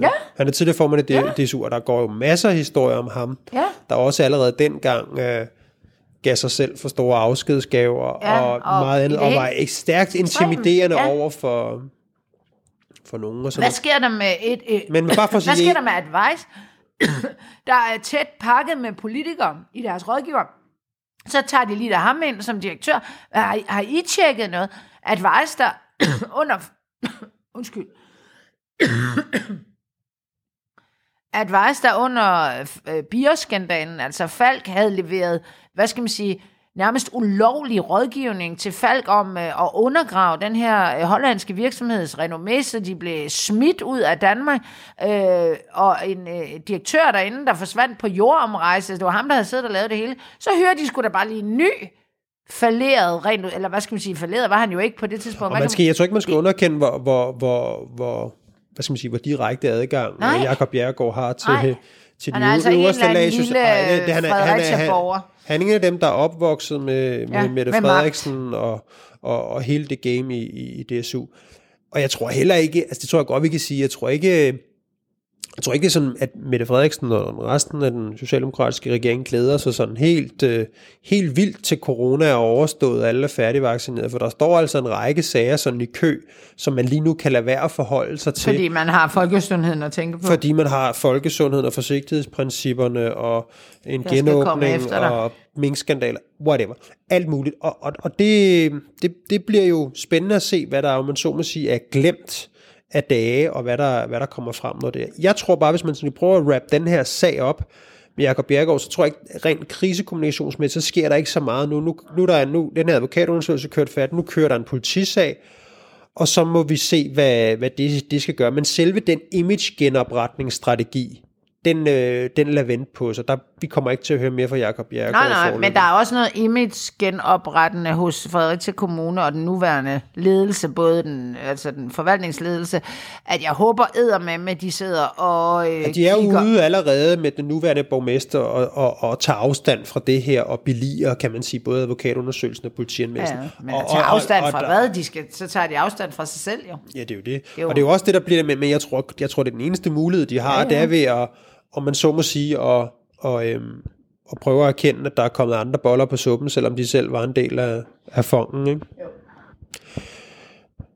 Speaker 2: Ja,
Speaker 1: Han er tidligere formand i ja. DSU, og der går jo masser af historier om ham.
Speaker 2: ja.
Speaker 1: Der også allerede dengang øh, gav sig selv for store afskedsgaver
Speaker 2: Ja,
Speaker 1: og,
Speaker 2: og
Speaker 1: meget andet,
Speaker 2: det
Speaker 1: og var stærkt intimiderende
Speaker 2: ja.
Speaker 1: over for, for nogen. Og sådan
Speaker 2: Hvad sker der med et... et
Speaker 1: Men bare for at <laughs>
Speaker 2: hvad
Speaker 1: sige-
Speaker 2: sker der med advice, <clears throat> der er tæt pakket med politikere i deres rådgiver? Så tager de lige der ham ind som direktør. Har, har I tjekket noget? Advice, der <clears throat> under... <clears throat> Undskyld. Advice, der under øh, bioskandalen, altså Falk havde leveret, hvad skal man sige, nærmest ulovlig rådgivning til Falk om øh, at undergrave den her øh, hollandske virksomheds renommé, så de blev smidt ud af Danmark, øh, og en øh, direktør derinde, der forsvandt på jordomrejse, det var ham, der havde siddet og lavet det hele, så hører de sgu da bare lige en ny falderet, rent, ud- eller hvad skal man sige, falderet var han jo ikke på det tidspunkt.
Speaker 1: Og man skal, jeg tror ikke, man skal underkende, hvor, hvor, hvor, hvor, hvad skal man sige, hvor direkte adgang
Speaker 2: Nej.
Speaker 1: Nej. Jakob Bjerregaard har til,
Speaker 2: Nej.
Speaker 1: til
Speaker 2: Han
Speaker 1: de
Speaker 2: altså
Speaker 1: øverste lag.
Speaker 2: lille
Speaker 1: Ej, det- det- han er- han er- han-. Han er en af dem, der er opvokset med, med
Speaker 2: Ja,
Speaker 1: Mette
Speaker 2: med.
Speaker 1: Frederiksen og, og, og hele det game i, i, i DSU. Og jeg tror heller ikke, altså det tror jeg godt, vi kan sige, jeg tror ikke, jeg tror ikke, det er sådan, at Mette Frederiksen og resten af den socialdemokratiske regering glæder sig sådan helt, øh, helt vildt til corona er overstået, alle er færdigvaccineret, for der står altså en række sager sådan i kø, som man lige nu kan lade være at forholde sig til,
Speaker 2: Fordi man har folkesundheden at tænke på.
Speaker 1: fordi man har folkesundheden og forsigtighedsprincipperne og en
Speaker 2: Jeg
Speaker 1: genåbning og minkskandaler, whatever, alt muligt. Og, og, og det, det, det bliver jo spændende at se, hvad der, om man så må sige, er glemt af dage, og hvad der, hvad der kommer frem, når det er. Jeg tror bare, hvis man sådan prøver at wrap den her sag op med Jacob Bjergaard, så tror jeg ikke, rent krisekommunikationsmæssigt, så sker der ikke så meget nu. Nu, nu der er nu, den her advokatundersøgelse kørt fat, nu kører der en politisag, og så må vi se, hvad, hvad det, det skal gøre. Men selve den image-genopretningsstrategi, den, øh, den lader vente på sig. Der, vi kommer ikke til at høre mere fra Jakob Bjergård.
Speaker 2: Nej, nej,
Speaker 1: foreløbig.
Speaker 2: men der er også noget image genoprettende hos Fredericia Kommune og den nuværende ledelse, både den, altså den forvaltningsledelse, at jeg håber med med, de sidder og øh,
Speaker 1: Ja, de er
Speaker 2: kigger.
Speaker 1: ude allerede med den nuværende borgmester og, og, og tager afstand fra det her og biliger, kan man sige, både advokatundersøgelsen og politianmeldelsen.
Speaker 2: Ja, men
Speaker 1: og,
Speaker 2: at tage afstand
Speaker 1: og,
Speaker 2: fra
Speaker 1: og,
Speaker 2: hvad? De skal, så tager de afstand fra sig selv, jo.
Speaker 1: Ja, det er jo det.
Speaker 2: Jo.
Speaker 1: Og det er jo også det, der bliver med, men jeg tror, jeg tror, det er den eneste mulighed, de har, ja,
Speaker 2: Ja,
Speaker 1: det er ved at, om man så må sige, og, og, øhm, og prøve at erkende, at der er kommet andre boller på suppen, selvom de selv var en del af, af fongen, ikke?
Speaker 2: Jo.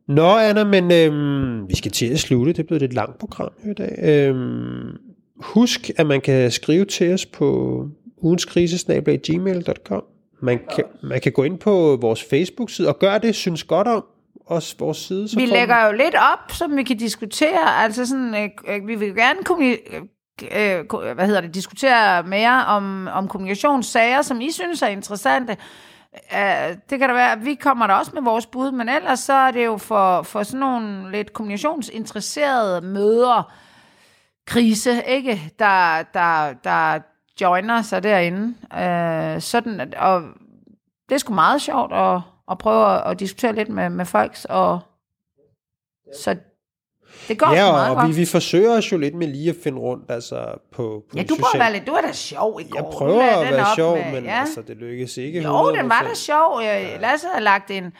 Speaker 1: Nå, Anna, men øhm, vi skal til at slutte. Det er blevet et langt program i dag. Øhm, husk, at man kan skrive til os på ugenskrisesnablag.gmail.com. Man kan, man kan gå ind på vores Facebook-side og gøre det, synes godt om os, vores side. Så
Speaker 2: Vi lægger jo lidt op, som vi kan diskutere. Altså sådan, øh, øh, vi vil gerne kommuni- øh, hvad hedder det, diskutere mere om, om kommunikationssager, som I synes er interessante. Uh, det kan da være, at vi kommer der også med vores bud, men ellers så er det jo for, for sådan nogle lidt kommunikationsinteresserede møder, krise, ikke? Der, der, der joiner sig derinde. Uh, sådan, at- og det er sgu meget sjovt at, at prøve at, at diskutere lidt med, med folks, og så det går
Speaker 1: Ja,
Speaker 2: meget
Speaker 1: og
Speaker 2: godt.
Speaker 1: vi, vi forsøger jo lidt med lige at finde rundt altså på, på
Speaker 2: ja, du prøver at være lidt, du er da sjov i går.
Speaker 1: Jeg prøver at være sjov,
Speaker 2: med-
Speaker 1: men
Speaker 2: ja.
Speaker 1: altså, det lykkes ikke.
Speaker 2: Jo, den var da
Speaker 1: 100%.
Speaker 2: sjov. Øh, Lasse har lagt en,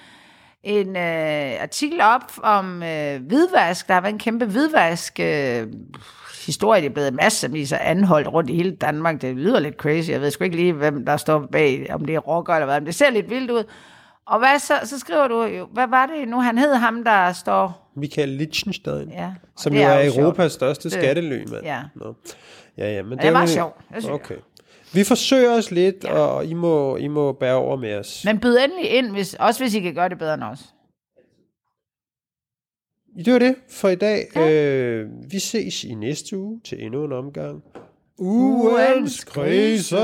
Speaker 2: en øh, artikel op om øh, hvidvask. Der har været en kæmpe hvidvask øh, historie. Det er blevet massevis af anholdt rundt i hele Danmark. Det lyder lidt crazy. Jeg ved sgu ikke lige, hvem der står bag, om det er rocker eller hvad. Men det ser lidt vildt ud. Og hvad så, så skriver du jo, hvad var det nu? Han hed ham, der står...
Speaker 1: Michael Lichtenstein,
Speaker 2: Ja,
Speaker 1: som
Speaker 2: det
Speaker 1: jo er,
Speaker 2: jo sjovt.
Speaker 1: Europas største
Speaker 2: Det-
Speaker 1: skattely, mand.
Speaker 2: Ja.
Speaker 1: Nå. ja, ja, men
Speaker 2: det var
Speaker 1: jo-
Speaker 2: sjovt. Det synes
Speaker 1: Okay. Vi forsøger os lidt,
Speaker 2: Ja.
Speaker 1: og I må, I må bære over med os.
Speaker 2: Men byd endelig ind, hvis, også hvis I kan gøre det bedre end os.
Speaker 1: Det var det for i dag.
Speaker 2: Ja.
Speaker 1: Øh, vi ses i næste uge til endnu en omgang. Ugens krise!